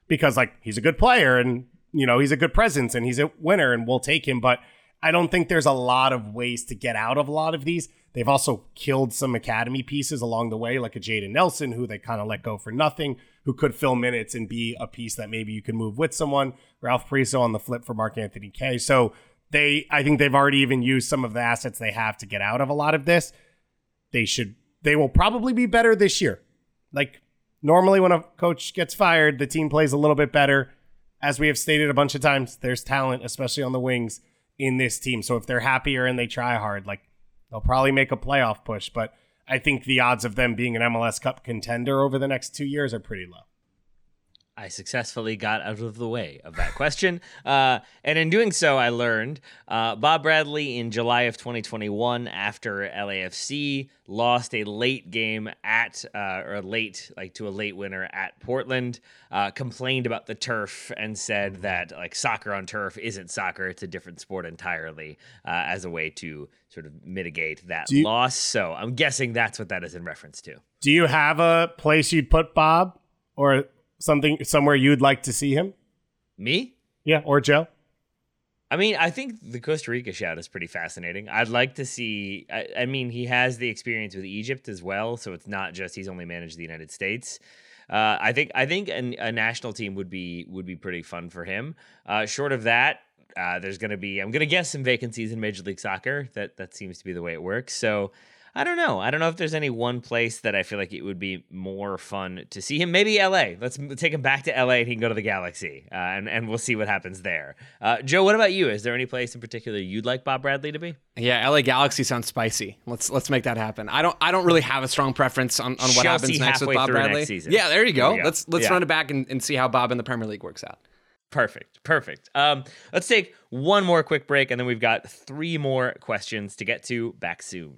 because like he's a good player and you know he's a good presence and he's a winner and we'll take him but i don't think there's a lot of ways to get out of a lot of these they've also killed some academy pieces along the way like a jayden nelson who they kind of let go for nothing who could fill minutes and be a piece that maybe you can move with someone. Ralph Priso on the flip for mark anthony Kaye so they i think they've already even used some of the assets they have to get out of a lot of this. They should they will probably be better this year. Like normally when a coach gets fired the team plays a little bit better. As we have stated a bunch of times there's talent especially on the wings in this team. So if they're happier and they try hard like they'll probably make a playoff push. But i think the odds of them being an mls cup contender over the next two years are pretty low I successfully got out of the way of that question. [laughs] Uh, and in doing so, I learned uh, Bob Bradley in July of 2021, after LAFC lost a late game at, uh, or late, like to a late winner at Portland, uh, complained about the turf and said that like soccer on turf isn't soccer, it's a different sport entirely, uh, as a way to sort of mitigate that you- loss. So I'm guessing that's what that is in reference to. do you have a place you'd put bob or something somewhere you'd like to see him Me? yeah or joe I mean, I think the Costa Rica shout is pretty fascinating. I'd like to see. I, I mean, he has the experience with Egypt as well, so it's not just he's only managed the United States. Uh, I think I think an, a national team would be would be pretty fun for him. Uh, short of that, uh, there's going to be I'm going to guess some vacancies in Major League Soccer. That that seems to be the way it works. So I don't know. I don't know if there's any one place that I feel like it would be more fun to see him. Maybe LA. Let's take him back to LA and he can go to the Galaxy, uh, and and we'll see what happens there. Uh, Joe, what about you? Is there any place in particular you'd like Bob Bradley to be? Yeah, LA Galaxy sounds spicy. Let's let's make that happen. I don't I don't really have a strong preference on, on what Chelsea happens next with Bob Bradley. Yeah, there you go. There go. Let's let's Yeah. run it back and, and see how Bob in the Premier League works out. Perfect. Perfect. Um, let's take one more quick break, and then we've got three more questions to get to. Back soon.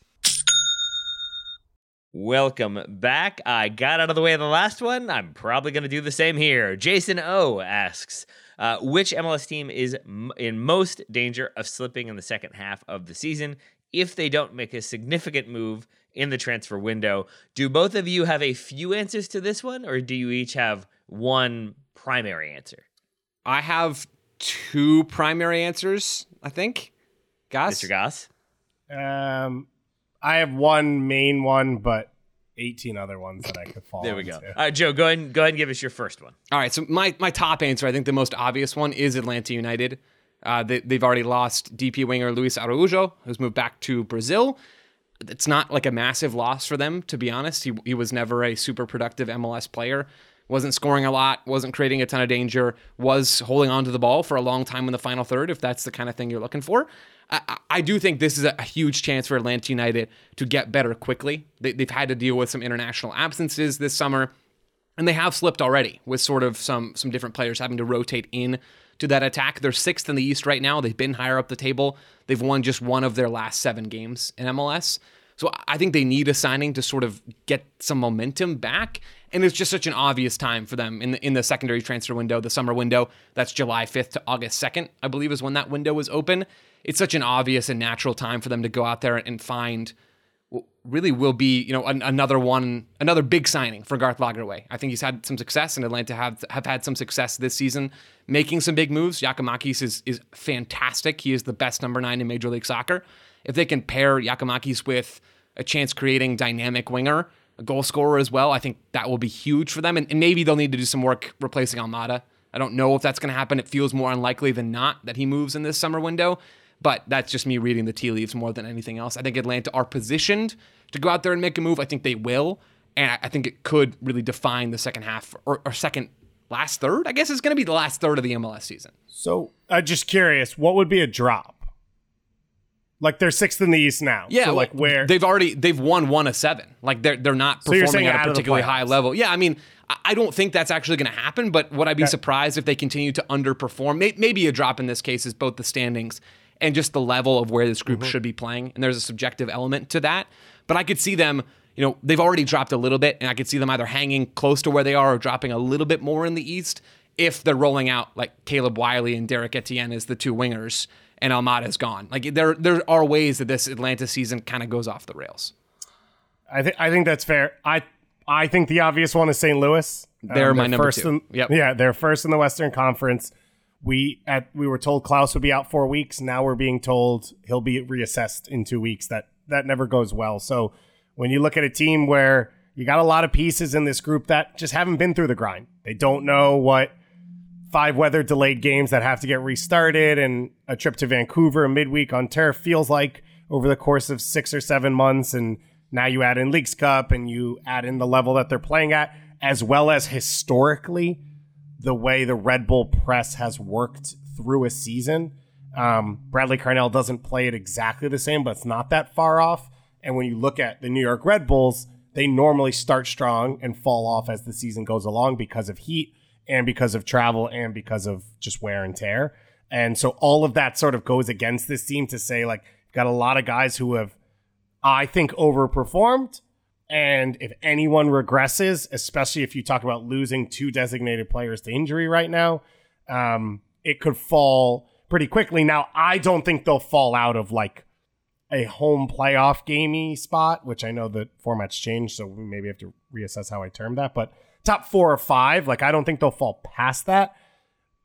Welcome back. I got out of the way of the last one. I'm probably going to do the same here. Jason O asks, uh, which MLS team is m- in most danger of slipping in the second half of the season if they don't make a significant move in the transfer window? Do both of you have a few answers to this one, or do you each have one primary answer? I have two primary answers, I think. Gass? Mr. Gass? Um, I have one main one, but 18 other ones that I could fall There we go. into. All right, Joe, go ahead, and, go ahead and give us your first one. All right, so my, my top answer, I think the most obvious one is Atlanta United. Uh, they, they've already lost DP winger Luis Araujo, who's moved back to Brazil. It's not like a massive loss for them, to be honest. He, he was never a super productive MLS player. Wasn't scoring a lot, wasn't creating a ton of danger, was holding on to the ball for a long time in the final third, if that's the kind of thing you're looking for. I, I- do think this is a, a huge chance for Atlanta United to get better quickly. They, they've had to deal with some international absences this summer and they have slipped already with sort of some some different players having to rotate in to that attack. They're sixth in the East right now. They've been higher up the table. They've won just one of their last seven games in MLS. So I think they need a signing to sort of get some momentum back. And it's just such an obvious time for them in the in the secondary transfer window, the summer window. That's July 5th to August 2nd, I believe, is when that window is open. It's such an obvious and natural time for them to go out there and find really will be, you know, an, another one, another big signing for Garth Lagerwey. I think he's had some success, and Atlanta have have had some success this season, making some big moves. Giakoumakis is is fantastic. He is the best number nine in Major League Soccer. If they can pair Giakoumakis with a chance creating dynamic winger a goal scorer as well. I think that will be huge for them. And, and maybe they'll need to do some work replacing Almada. I don't know if that's going to happen. It feels more unlikely than not that he moves in this summer window. But that's just me reading the tea leaves more than anything else. I think Atlanta are positioned to go out there and make a move. I think they will. And I think it could really define the second half or, or second, last third. I guess it's going to be the last third of the MLS season. So I'm just curious, what would be a drop? Like they're sixth in the East now. Yeah, So like where they've already they've won one of seven. Like they're they're not So performing at a particularly high level. Yeah, I mean, I- I don't think that's actually going to happen. But would I be Okay. surprised if they continue to underperform? May- Maybe a drop in this case is both the standings and just the level of where this group Mm-hmm. should be playing. And there's a subjective element to that. But I could see them. You know, they've already dropped a little bit, and I could see them either hanging close to where they are or dropping a little bit more in the East if they're rolling out like Caleb Wiley and Derrick Etienne as the two wingers and Almada's gone. Like there there are ways that this Atlanta season kind of goes off the rails. I think I think that's fair. I I think the obvious one is St. Louis. Um, They're my number first two. In, Yep. Yeah, they're first in the Western Conference. We at we were told Klauss would be out four weeks. Now we're being told he'll be reassessed in two weeks. That that never goes well. So when you look at a team where you got a lot of pieces in this group that just haven't been through the grind, they don't know what five weather delayed games that have to get restarted and a trip to Vancouver midweek on turf feels like over the course of six or seven months. And now you add in Leagues Cup and you add in the level that they're playing at, as well as historically the way the Red Bull press has worked through a season. Um, Bradley Carnell doesn't play it exactly the same, but it's not that far off. And when you look at the New York Red Bulls, they normally start strong and fall off as the season goes along because of heat and because of travel and because of just wear and tear. And so all of that sort of goes against this team to say, like, got a lot of guys who have, I think, overperformed. And if anyone regresses, especially if you talk about losing two designated players to injury right now, um, it could fall pretty quickly. Now, I don't think they'll fall out of like a home playoff gamey spot, which I know the format's changed, so we maybe have to reassess how I term that. But top four or five, like I don't think they'll fall past that.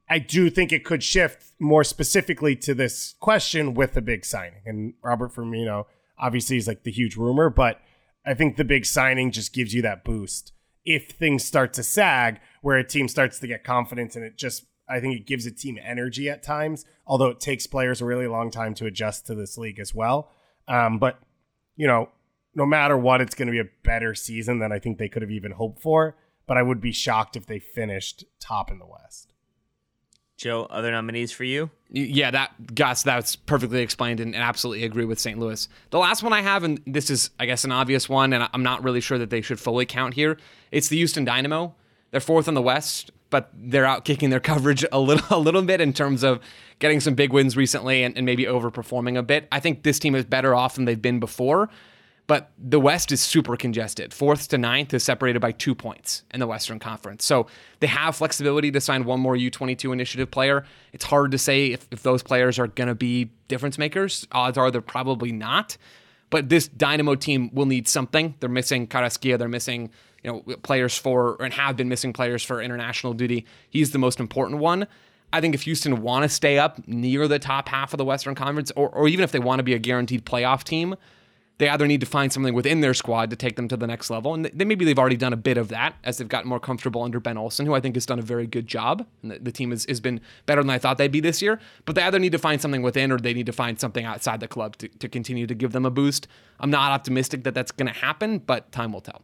I do think it could shift more specifically to this question with a big signing. And Robert Firmino obviously is like the huge rumor, but I think the big signing just gives you that boost. If things start to sag, where a team starts to get confidence and it just, I think it gives a team energy at times, although it takes players a really long time to adjust to this league as well. Um, but, you know, no matter what, it's going to be a better season than I think they could have even hoped for. But I would be shocked if they finished top in the West. Joe, other nominees for you? Yeah, that Gass, that's perfectly explained and, and absolutely agree with St. Louis. The last one I have, and this is, I guess, an obvious one, and I'm not really sure that they should fully count here. It's the Houston Dynamo. They're fourth in the West, but they're out kicking their [laughs] coverage a little, a little bit in terms of getting some big wins recently and, and maybe overperforming a bit. I think this team is better off than they've been before. But the West is super congested. Fourth to ninth is separated by two points in the Western Conference. So they have flexibility to sign one more U22 initiative player. It's hard to say if, if those players are going to be difference makers. Odds are they're probably not. But this Dynamo team will need something. They're missing Carrasquilla. They're missing you know players for and have been missing players for international duty. He's the most important one. I think if Houston want to stay up near the top half of the Western Conference, or, or even if they want to be a guaranteed playoff team, they either need to find something within their squad to take them to the next level, and they, maybe they've already done a bit of that as they've gotten more comfortable under Ben Olsen, who I think has done a very good job. And the, the team has, has been better than I thought they'd be this year. But they either need to find something within, or they need to find something outside the club to, to continue to give them a boost. I'm not optimistic that that's going to happen, but time will tell.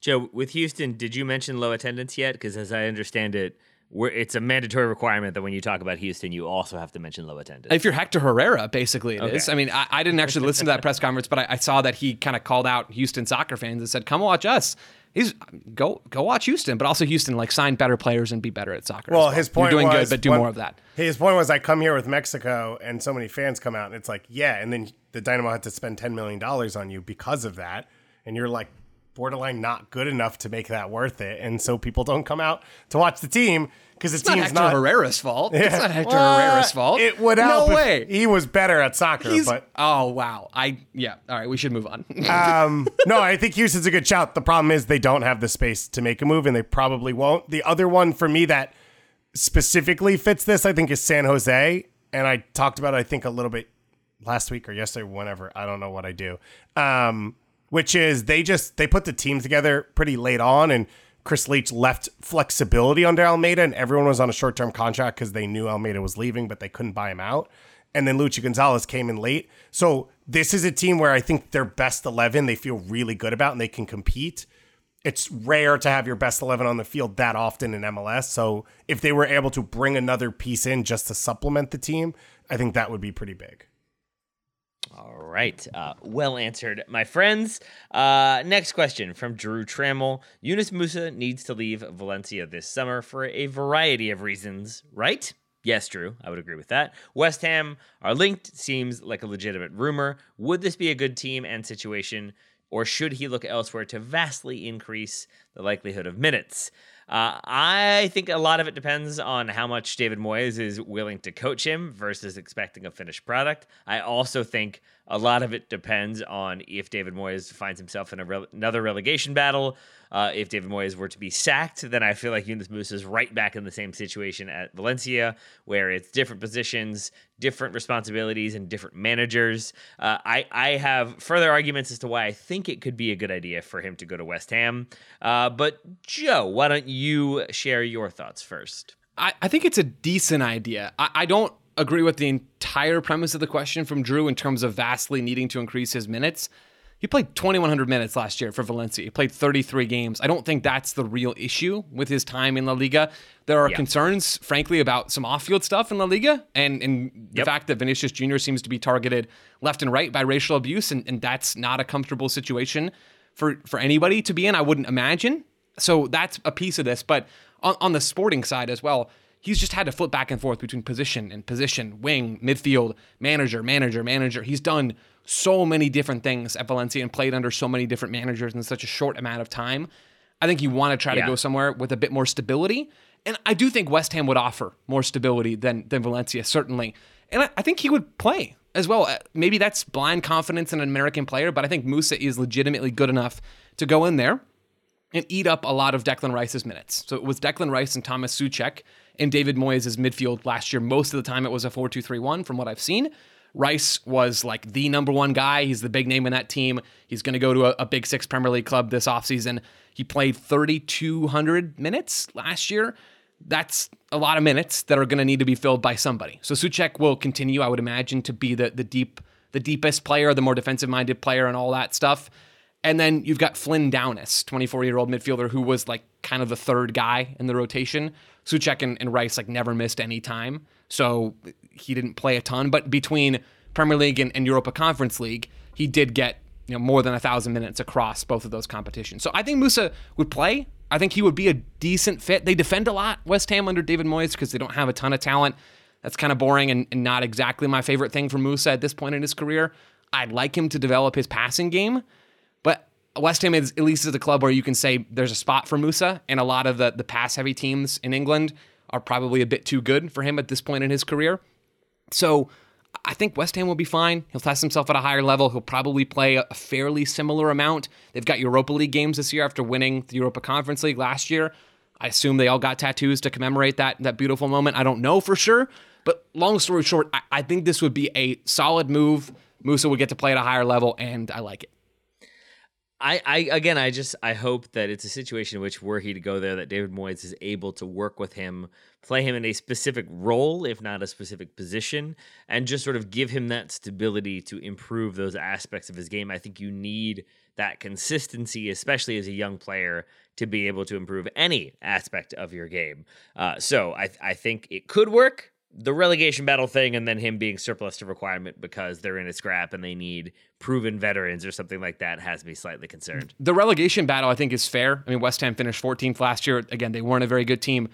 Joe, with Houston, did you mention low attendance yet? Because as I understand it, we're, it's a mandatory requirement that when you talk about Houston, you also have to mention low attendance. If you're Hector Herrera, basically it is. Okay. I mean, I, I didn't actually listen to that press [laughs] conference, but I, I saw that he kind of called out Houston soccer fans and said, "Come watch us." He's go go watch Houston, but also Houston like sign better players and be better at soccer. as Well, his point You're doing was good, but do when- more of that. His point was, I come here with Mexico, and so many fans come out, and it's like, yeah, and then the Dynamo had to spend ten million dollars on you because of that, and you're like borderline not good enough to make that worth it, and so people don't come out to watch the team because the It's not team's Hector not. Herrera's fault. It's not Hector Well, Herrera's fault. It would help. No way. He was better at soccer, He's, but oh wow. I yeah. All right, we should move on. [laughs] um, no, I think Houston's a good shout. The problem is they don't have the space to make a move, and they probably won't. The other one for me that specifically fits this, I think, is San Jose, and I talked about it, I think a little bit last week or yesterday, whenever. I don't know what I do. Um, which is they just they put the team together pretty late on, and Chris Leitch left flexibility under Almeyda, and everyone was on a short term contract because they knew Almeyda was leaving, but they couldn't buy him out. And then Luchi Gonzalez came in late. So this is a team where I think their best 11 they feel really good about and they can compete. It's rare to have your best 11 on the field that often in MLS. So if they were able to bring another piece in just to supplement the team, I think that would be pretty big. All right. Uh, well answered, my friends. Uh, next question from Drew Trammell. Yunus Musah needs to leave Valencia this summer for a variety of reasons, right? Yes, Drew, I would agree with that. West Ham are linked, seems like a legitimate rumor. Would this be a good team and situation, or should he look elsewhere to vastly increase the likelihood of minutes? Uh, I think a lot of it depends on how much David Moyes is willing to coach him versus expecting a finished product. I also think a lot of it depends on if David Moyes finds himself in re- another relegation battle. Uh, if David Moyes were to be sacked, then I feel like Yunus Musah is right back in the same situation at Valencia, where it's different positions, different responsibilities, and different managers. Uh, I, I have further arguments as to why I think it could be a good idea for him to go to West Ham. Uh, but Joe, why don't you share your thoughts first? I, I think it's a decent idea. I, I don't agree with the entire premise of the question from Drew in terms of vastly needing to increase his minutes. He played 2,100 minutes last year for Valencia. He played 33 games. I don't think that's the real issue with his time in La Liga. There are Yeah. concerns, frankly, about some off-field stuff in La Liga, and, and the Yep. fact that Vinicius Jr. seems to be targeted left and right by racial abuse, and, and that's not a comfortable situation for for anybody to be in. I wouldn't imagine. So that's a piece of this. But on, on the sporting side as well, he's just had to flip back and forth between position and position, wing, midfield, manager, manager, manager. He's done so many different things at Valencia and played under so many different managers in such a short amount of time. I think you want to try Yeah. to go somewhere with a bit more stability. And I do think West Ham would offer more stability than than Valencia, certainly. And I, I think he would play as well. Uh, Maybe that's blind confidence in an American player, but I think Musah is legitimately good enough to go in there and eat up a lot of Declan Rice's minutes. So it was Declan Rice and Thomas Soucek in David Moyes' midfield last year. Most of the time it was a 4 2 3 1 from what I've seen. Rice was like the number one guy. He's the big name in that team. He's going to go to a, a Big Six Premier League club this offseason. He played 3,200 minutes last year. That's a lot of minutes that are going to need to be filled by somebody. So Soucek will continue, I would imagine, to be the the deep the deepest player, the more defensive minded player, and all that stuff. And then you've got Flynn Downes, 24 year old midfielder who was like kind of the third guy in the rotation. Soucek and, and Rice like never missed any time. So he didn't play a ton, but between Premier League and, and Europa Conference League, he did get you know more than a thousand minutes across both of those competitions. So I think Musah would play. I think he would be a decent fit. They defend a lot, West Ham under David Moyes, because they don't have a ton of talent. That's kind of boring and, and not exactly my favorite thing from Musah at this point in his career. I'd like him to develop his passing game. West Ham is at least is a club where you can say there's a spot for Musah, and a lot of the the pass heavy teams in England are probably a bit too good for him at this point in his career. So I think West Ham will be fine. He'll test himself at a higher level. He'll probably play a fairly similar amount. They've got Europa League games this year after winning the Europa Conference League last year. I assume they all got tattoos to commemorate that that beautiful moment. I don't know for sure, but long story short, I, I think this would be a solid move. Musah would get to play at a higher level, and I like it. I, I again I just I hope that it's a situation in which were he to go there that David Moyes is able to work with him, play him in a specific role, if not a specific position, and just sort of give him that stability to improve those aspects of his game. I think you need that consistency, especially as a young player, to be able to improve any aspect of your game. Uh, so I I think it could work the relegation battle thing and then him being surplus to requirement because they're in a scrap and they need proven veterans or something like that has me slightly concerned. The relegation battle, I think, is fair. I mean, West Ham finished 14th last year. Again, they weren't a very good team.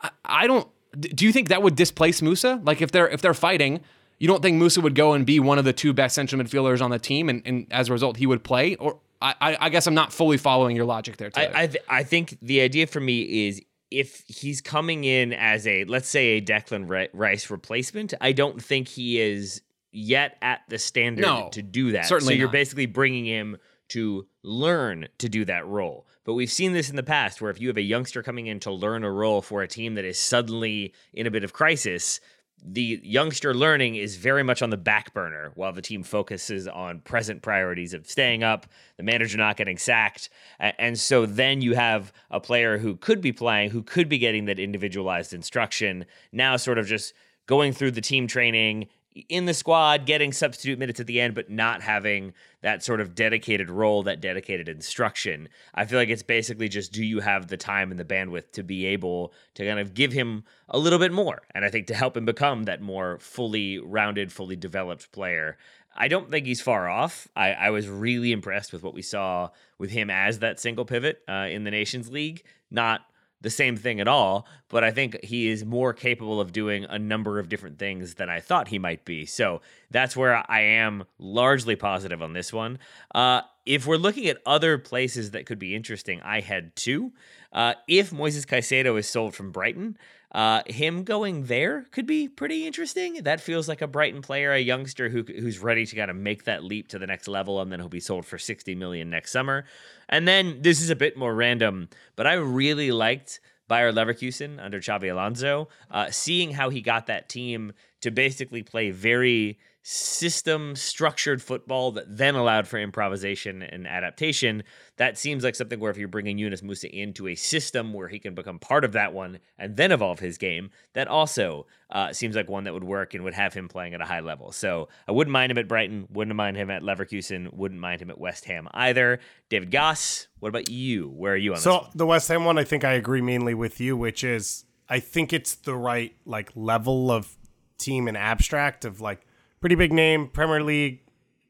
I, I don't. Do you think that would displace Musah? Like, if they're if they're fighting, you don't think Musah would go and be one of the two best central midfielders on the team, and, and as a result, he would play? Or I, I, guess I'm not fully following your logic there. I I, th- I think the idea for me is if he's coming in as a let's say a Declan Rice replacement, I don't think he is yet at the standard No, to do that. certainly so you're not. basically bringing him to learn to do that role. But we've seen this in the past where if you have a youngster coming in to learn a role for a team that is suddenly in a bit of crisis, the youngster learning is very much on the back burner while the team focuses on present priorities of staying up, the manager not getting sacked. And so then you have a player who could be playing, who could be getting that individualized instruction, now sort of just going through the team training in the squad, getting substitute minutes at the end, but not having that sort of dedicated role, that dedicated instruction. I feel like it's basically just do you have the time and the bandwidth to be able to kind of give him a little bit more? And I think to help him become that more fully rounded, fully developed player. I don't think he's far off. I, I was really impressed with what we saw with him as that single pivot uh, in the Nations League. Not the same thing at all, but I think he is more capable of doing a number of different things than I thought he might be. So that's where I am largely positive on this one. Uh, if we're looking at other places that could be interesting, I had two. Uh, if Moises Caicedo is sold from Brighton, uh, him going there could be pretty interesting. That feels like a Brighton player, a youngster who who's ready to kind of make that leap to the next level, and then he'll be sold for sixty million next summer. And then this is a bit more random, but I really liked Bayer Leverkusen under Xabi Alonso, uh, seeing how he got that team to basically play very system structured football that then allowed for improvisation and adaptation. That seems like something where if you're bringing Yunus Musah into a system where he can become part of that one and then evolve his game, that also uh, seems like one that would work and would have him playing at a high level. So I wouldn't mind him at Brighton, wouldn't mind him at Leverkusen, wouldn't mind him at West Ham either. David Gass, what about you? Where are you on so the West Ham one, I think I agree mainly with you, which is I think it's the right like level of team and abstract of like pretty big name, Premier League,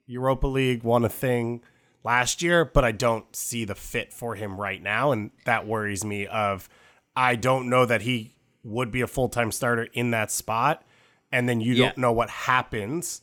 Europa League, won a thing last year, but I don't see the fit for him right now, and that worries me. Of I don't know that he would be a full time starter in that spot, and then you Yeah. don't know what happens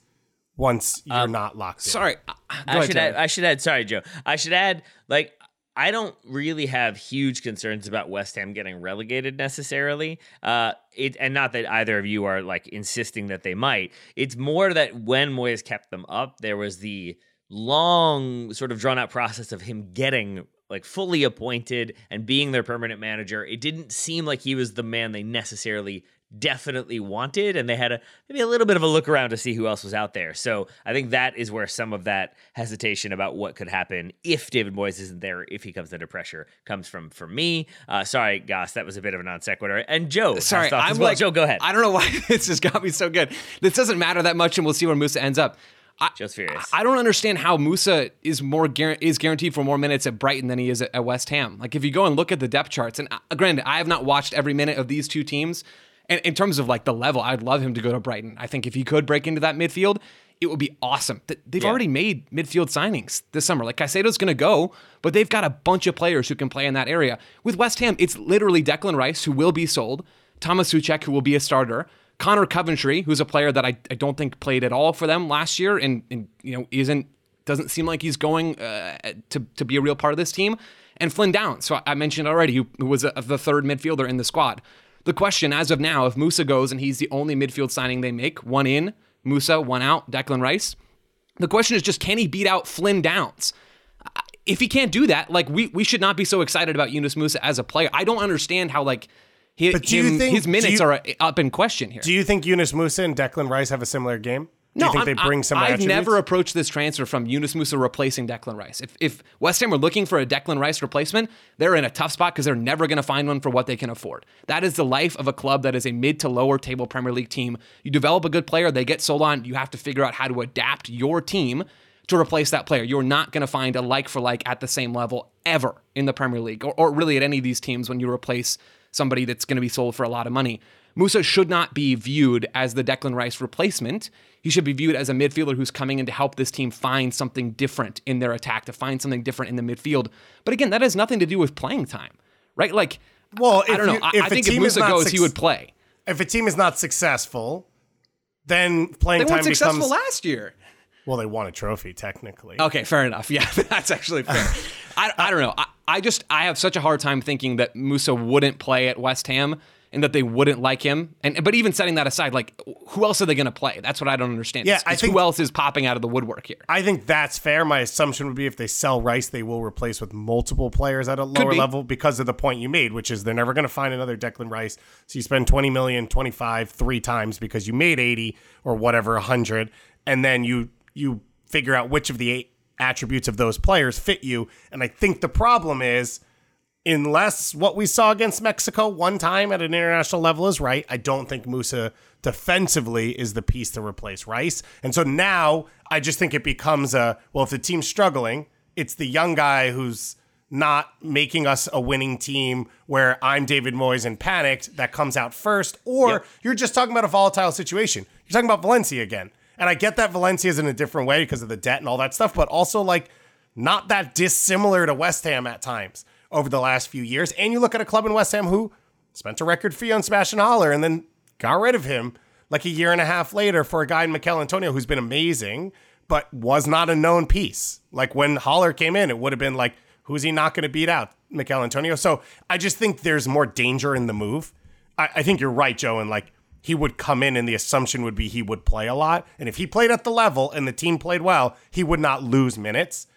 once you're not locked in. Sorry, uh, go I should add, I should add. Sorry, Joe. I should add. Like, I don't really have huge concerns about West Ham getting relegated necessarily. Uh, it and not that either of you are like insisting that they might. It's more that when Moyes kept them up, there was the long, sort of drawn out process of him getting like fully appointed and being their permanent manager. It didn't seem like he was the man they necessarily definitely wanted and they had a maybe a little bit of a look around to see who else was out there. So I think that is where some of that hesitation about what could happen if David Moyes isn't there, if he comes under pressure, comes from for me. Uh, sorry, Gass, that was a bit of a non sequitur. And Joe, Sorry, I'm well. like, Joe, go ahead. I don't know why [laughs] this has got me so good. This doesn't matter that much, and we'll see where Musah ends up. I, Joe's furious. I don't understand how Musah is more is guaranteed for more minutes at Brighton than he is at, at West Ham. Like if you go and look at the depth charts, and uh, granted, I have not watched every minute of these two teams. And in terms of like the level, I'd love him to go to Brighton. I think if he could break into that midfield, it would be awesome. They've Yeah. already made midfield signings this summer. Like Caicedo's going to go, but they've got a bunch of players who can play in that area. With West Ham, it's literally Declan Rice who will be sold, Thomas Soucek who will be a starter, Conor Coventry who's a player that I, I don't think played at all for them last year, and, and you know isn't doesn't seem like he's going uh, to to be a real part of this team, and Flynn Downes. So I mentioned already who, who was a, the third midfielder in the squad. The question, as of now, if Musah goes and he's the only midfield signing they make, one in, Musah, one out, Declan Rice. The question is just can he beat out Flynn Downes? If he can't do that, like we we should not be so excited about Yunus Musah as a player. I don't understand how like he, But do you him- think- his minutes you- are up in question here. Do you think Yunus Musah and Declan Rice have a similar game? Do you think I'm- they bring similar I've attributes? never approached this transfer from Yunus Musah replacing Declan Rice. If, if West Ham were looking for a Declan Rice replacement, they're in a tough spot because they're never going to find one for what they can afford. That is the life of a club that is a mid to lower table Premier League team. You develop a good player, they get sold on. You have to figure out how to adapt your team to replace that player. You're not going to find a like for like at the same level ever in the Premier League or, or really at any of these teams when you replace somebody that's going to be sold for a lot of money. Musah should not be viewed as the Declan Rice replacement. He should be viewed as a midfielder who's coming in to help this team find something different in their attack, to find something different in the midfield. But again, that has nothing to do with playing time, right? Like, Well, I if don't know. you- I, if I think if Musah goes, suc- he would play. If a team is not successful, then playing time. They weren't successful last year. well. They won a trophy technically. Okay, fair enough. [laughs] Yeah, that's actually fair. [laughs] I, I don't know. I, I just I have such a hard time thinking that Musah wouldn't play at West Ham and that they wouldn't like him. And but even setting that aside, like who else are they going to play? That's what I don't understand. Yeah, It's- I it's think- who else is popping out of the woodwork here. I think that's fair. My assumption would be if they sell Rice, they will replace with multiple players at a lower be. level because of the point you made, which is they're never going to find another Declan Rice. So you spend 20 million, 25 three times because you made 80 or whatever, 100, and then you you figure out which of the eight attributes of those players fit you. And I think the problem is unless what we saw against Mexico one time at an international level is right, I don't think Musah defensively is the piece to replace Rice. And so now I just think it becomes a well, if the team's struggling, it's the young guy who's not making us a winning team where I'm David Moyes and panicked that comes out first, or you're just talking about a volatile situation. You're talking about Valencia again. And I get that Valencia is in a different way because of the debt and all that stuff, but also like not that dissimilar to West Ham at times over the last few years. And you look at a club in West Ham who spent a record fee on Sebastian Haller and then got rid of him like a year and a half later for a guy in Michail Antonio who's been amazing, but was not a known piece. Like when Haller came in, it would have been like, who's he not going to beat out? Michail Antonio. So I just think there's more danger in the move. I, I think you're right, Joe, and like he would come in and the assumption would be he would play a lot. And if he played at the level and the team played well, he would not lose minutes.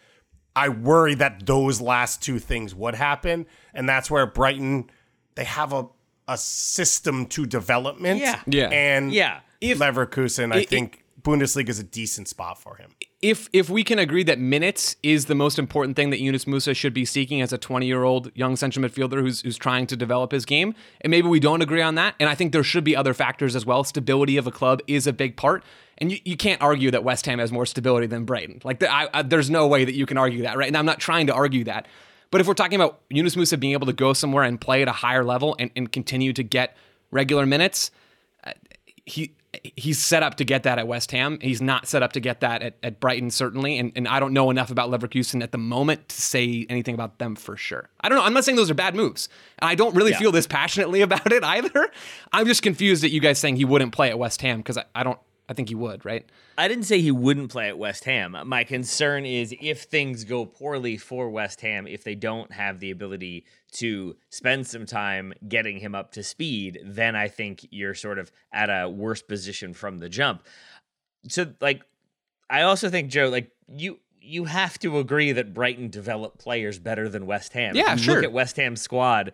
I worry that those last two things would happen, and that's where Brighton they have a a system to development. Yeah. Yeah. and Yeah. If- Leverkusen, I it- think Bundesliga is a decent spot for him. if if we can agree that minutes is the most important thing that Yunus Musah should be seeking as a 20 year old young central midfielder who's who's trying to develop his game, and maybe we don't agree on that, and I think there should be other factors as well. Stability of a club is a big part, and you, you can't argue that West Ham has more stability than Brighton. Like the, I, I, there's no way that you can argue that, right? And I'm not trying to argue that, but if we're talking about Yunus Musah being able to go somewhere and play at a higher level and, and continue to get regular minutes, uh, he he's set up to get that at West Ham. He's not set up to get that at, at Brighton, certainly. And, and I don't know enough about Leverkusen at the moment to say anything about them for sure. I don't know. I'm not saying those are bad moves. And I don't really feel this passionately [laughs] about it either. I'm just confused at you guys saying he wouldn't play at West Ham because I, I don't. I think he would, right? I didn't say he wouldn't play at West Ham. My concern is if things go poorly for West Ham, if they don't have the ability to spend some time getting him up to speed, then I think you're sort of at a worse position from the jump. So, like, I also think Joe, like you, you have to agree that Brighton develop players better than West Ham. Yeah, sure. Look at West Ham's squad.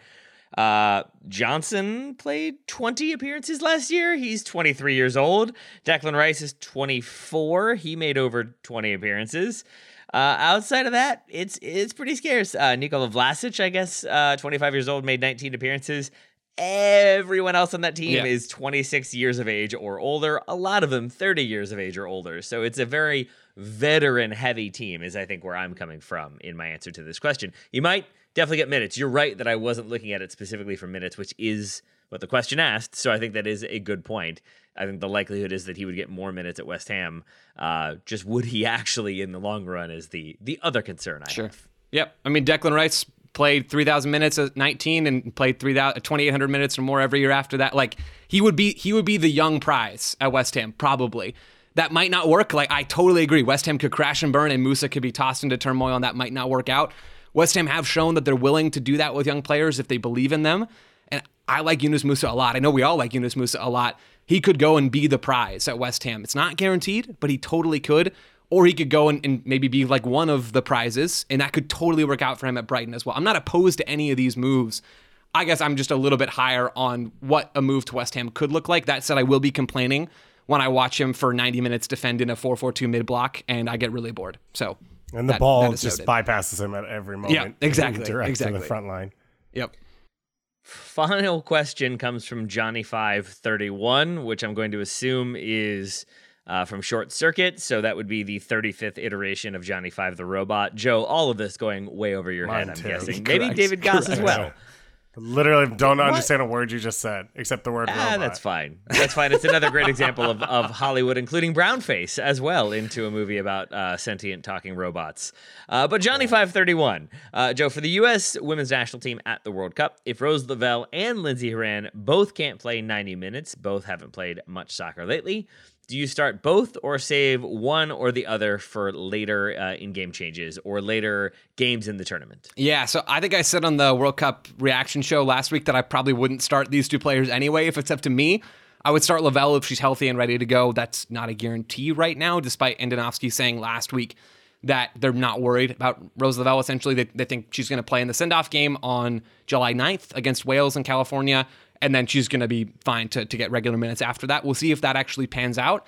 Uh, Johnson played 20 appearances last year. He's 23 years old. Declan Rice is 24. He made over 20 appearances. Uh, outside of that, it's it's pretty scarce. Uh, Nikola Vlasic, I guess, uh, 25 years old, made 19 appearances. Everyone else on that team Yeah. is 26 years of age or older. A lot of them 30 years of age or older. So it's a very veteran heavy team, is I think where I'm coming from in my answer to this question. You might definitely get minutes. You're right that I wasn't looking at it specifically for minutes, which is what the question asked. So I think that is a good point. I think the likelihood is that he would get more minutes at West Ham. Uh, just would he actually in the long run is the the other concern I have. Yep. I mean, Declan Rice played 3,000 minutes at 19 and played 3,000 2,800 minutes or more every year after that. Like he would be he would be the young prize at West Ham probably. That might not work. Like I totally agree. West Ham could crash and burn, and Musah could be tossed into turmoil, and that might not work out. West Ham have shown that they're willing to do that with young players if they believe in them. And I like Yunus Musah a lot. I know we all like Yunus Musah a lot. He could go and be the prize at West Ham. It's not guaranteed, but he totally could. Or he could go and, and maybe be like one of the prizes, and that could totally work out for him at Brighton as well. I'm not opposed to any of these moves. I guess I'm just a little bit higher on what a move to West Ham could look like. That said, I will be complaining when I watch him for 90 minutes defend in a 4-4-2 mid block, and I get really bored. So And the that- ball that is just noted. bypasses him at every moment. Yeah, exactly, Direct to exactly. the front line. Yep. Final question comes from Johnny Five Thirty One, which I'm going to assume is uh, from Short Circuit. So that would be the 35th iteration of Johnny Five the Robot. Joe, all of this going way over your Mine head. I'm too. guessing. [laughs] Maybe David Gass as correct. well. Literally don't understand a word you just said, except the word Ah, robot. that's fine. That's fine. It's another great example of, of Hollywood including brownface as well into a movie about uh, sentient talking robots. Uh, but Johnny Five Thirty One, uh, Joe, for the U.S. women's national team at the World Cup, if Rose Lavelle and Lindsey Horan both can't play 90 minutes, both haven't played much soccer lately. Do you start both or save one or the other for later uh, in game changes or later games in the tournament? Yeah, so I think I said on the World Cup reaction show last week that I probably wouldn't start these two players anyway if it's up to me. I would start Lavelle if she's healthy and ready to go. That's not a guarantee right now, despite Andonovski saying last week that they're not worried about Rose Lavelle. Essentially, they, they think she's going to play in the send off game on July 9th against Wales in California, and then she's going to be fine to, to get regular minutes after that. We'll see if that actually pans out.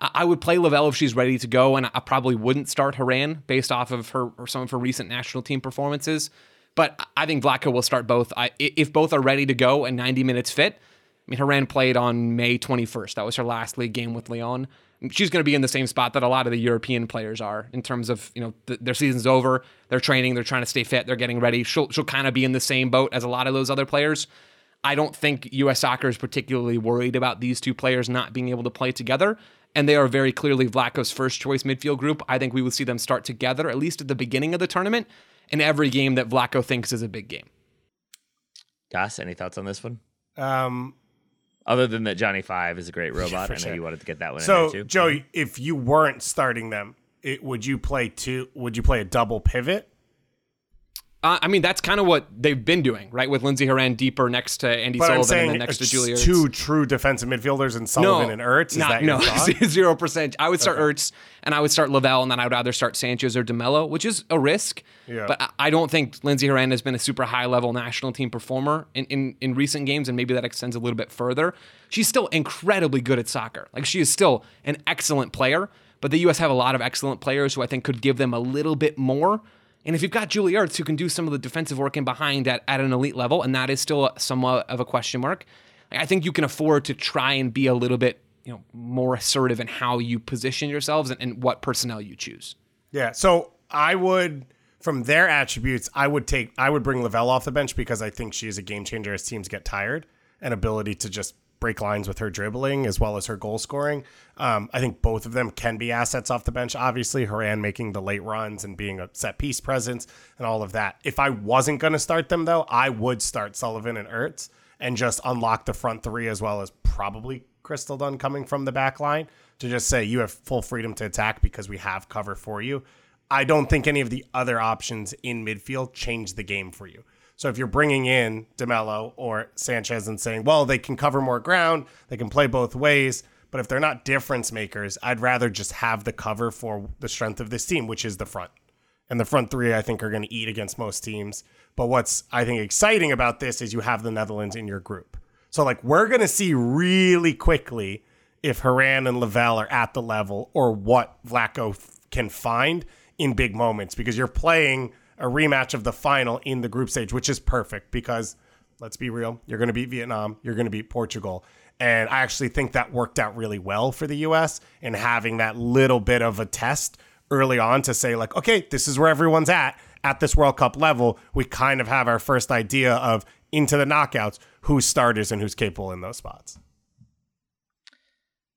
I would play Lavelle if she's ready to go, and I probably wouldn't start Horan based off of her or some of her recent national team performances. But I think Vlatko will start both. I, if both are ready to go and 90 minutes fit, I mean, Horan played on May 21st. That was her last league game with Lyon she's going to be in the same spot that a lot of the European players are in terms of you know th- their season's over, they're training, they're trying to stay fit, they're getting ready. She'll she'll kind of be in the same boat as a lot of those other players. I don't think U.S. Soccer is particularly worried about these two players not being able to play together, and they are very clearly Vlatko's first choice midfield group. I think we will see them start together at least at the beginning of the tournament in every game that Vlatko thinks is a big game. Gass, any thoughts on this one? Um, other than that, Johnny Five is a great [laughs] robot. For I know sure. you wanted to get that one so in there too. Joey, if you weren't starting them, it, would you play two? Would you play a double pivot? Uh, I mean, that's kind of what they've been doing, right? With Lindsey Horan deeper next to Andi But Sullivan and then next to Julia. Ertz. two true defensive midfielders and Sullivan and Ertz. Is not- that your no, [laughs] zero percent. I would start Ertz and I would start Lavelle, and then I would either start Sanchez or DeMelo, which is a risk. Yeah. But I- I don't think Lindsey Horan has been a super high level national team performer in, in, in recent games, and maybe that extends a little bit further. She's still incredibly good at soccer. Like she is still an excellent player. But the U.S. have a lot of excellent players who I think could give them a little bit more. And if you've got Julie Ertz who can do some of the defensive work in behind at, at an elite level, and that is still somewhat of a question mark, I think you can afford to try and be a little bit you know more assertive in how you position yourselves and, and what personnel you choose. Yeah. So I would, from their attributes, I would take, I would bring Lavelle off the bench because I think she is a game changer as teams get tired and ability to just break lines with her dribbling as well as her goal scoring. Um, I think both of them can be assets off the bench. Obviously, Horan making the late runs and being a set piece presence and all of that. If I wasn't going to start them though, I would start Sullivan and Ertz and just unlock the front three as well as probably Crystal Dunn coming from the back line to just say you have full freedom to attack because we have cover for you. I don't think any of the other options in midfield change the game for you. So if you're bringing in DeMelo or Sanchez and saying, well, they can cover more ground, they can play both ways, but if they're not difference makers, I'd rather just have the cover for the strength of this team, which is the front. And the front three, I think, are going to eat against most teams. But what's, I think, exciting about this is you have the Netherlands in your group. So, like, we're going to see really quickly if Horan and Lavelle are at the level or what Vlatko can find in big moments because you're playing a rematch of the final in the group stage, which is perfect because let's be real, you're going to beat Vietnam, you're going to beat Portugal. And I actually think that worked out really well for the US in having that little bit of a test early on to say, like, okay, this is where everyone's at at this World Cup level. We kind of have our first idea of into the knockouts who's starters and who's capable in those spots.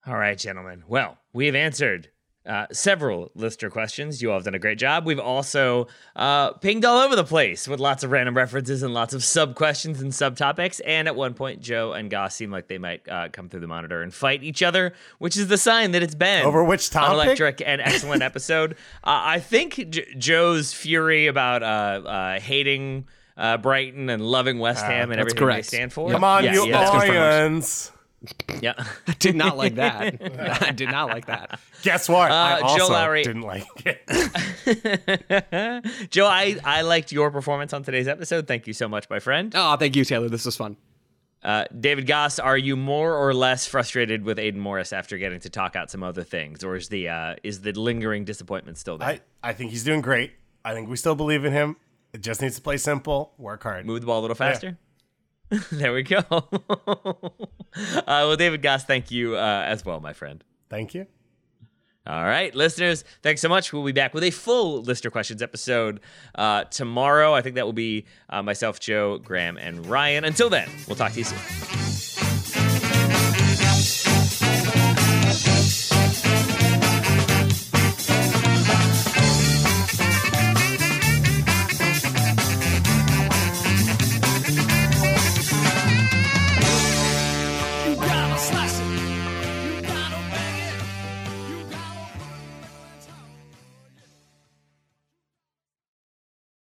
All right, gentlemen. Well, we've answered uh, several listener questions. You all have done a great job. We've also uh, pinged all over the place with lots of random references and lots of sub questions and subtopics. And at one point, Joe and Gass seemed like they might uh, come through the monitor and fight each other, which is the sign that it's been Over which an topic? electric and excellent [laughs] episode. Uh, I think J- Joe's fury about uh, uh, hating. Uh, Brighton and loving West Ham and everything correct. they stand for. Come on, Yeah, you confirmed. Irons. Yeah. I did not like that. [laughs] I did not like that. Guess what? I Uh, Joe also Lowry- didn't like [laughs] it. Joe, I, I liked your performance on today's episode. Thank you so much, my friend. Oh, thank you, Taylor. This was fun. Uh, David Gass, are you more or less frustrated with Aidan Morris after getting to talk out some other things, or is the uh, is the lingering disappointment still there? I, I think he's doing great. I think we still believe in him. It just needs to play simple, work hard. Move the ball a little faster. [laughs] there we go. [laughs] uh, well, David Gass, thank you uh, as well, my friend. Thank you. All right, listeners, thanks so much. We'll be back with a full listener questions episode uh, tomorrow. I think that will be uh, myself, Joe, Graham, and Ryan. Until then, we'll talk to you soon.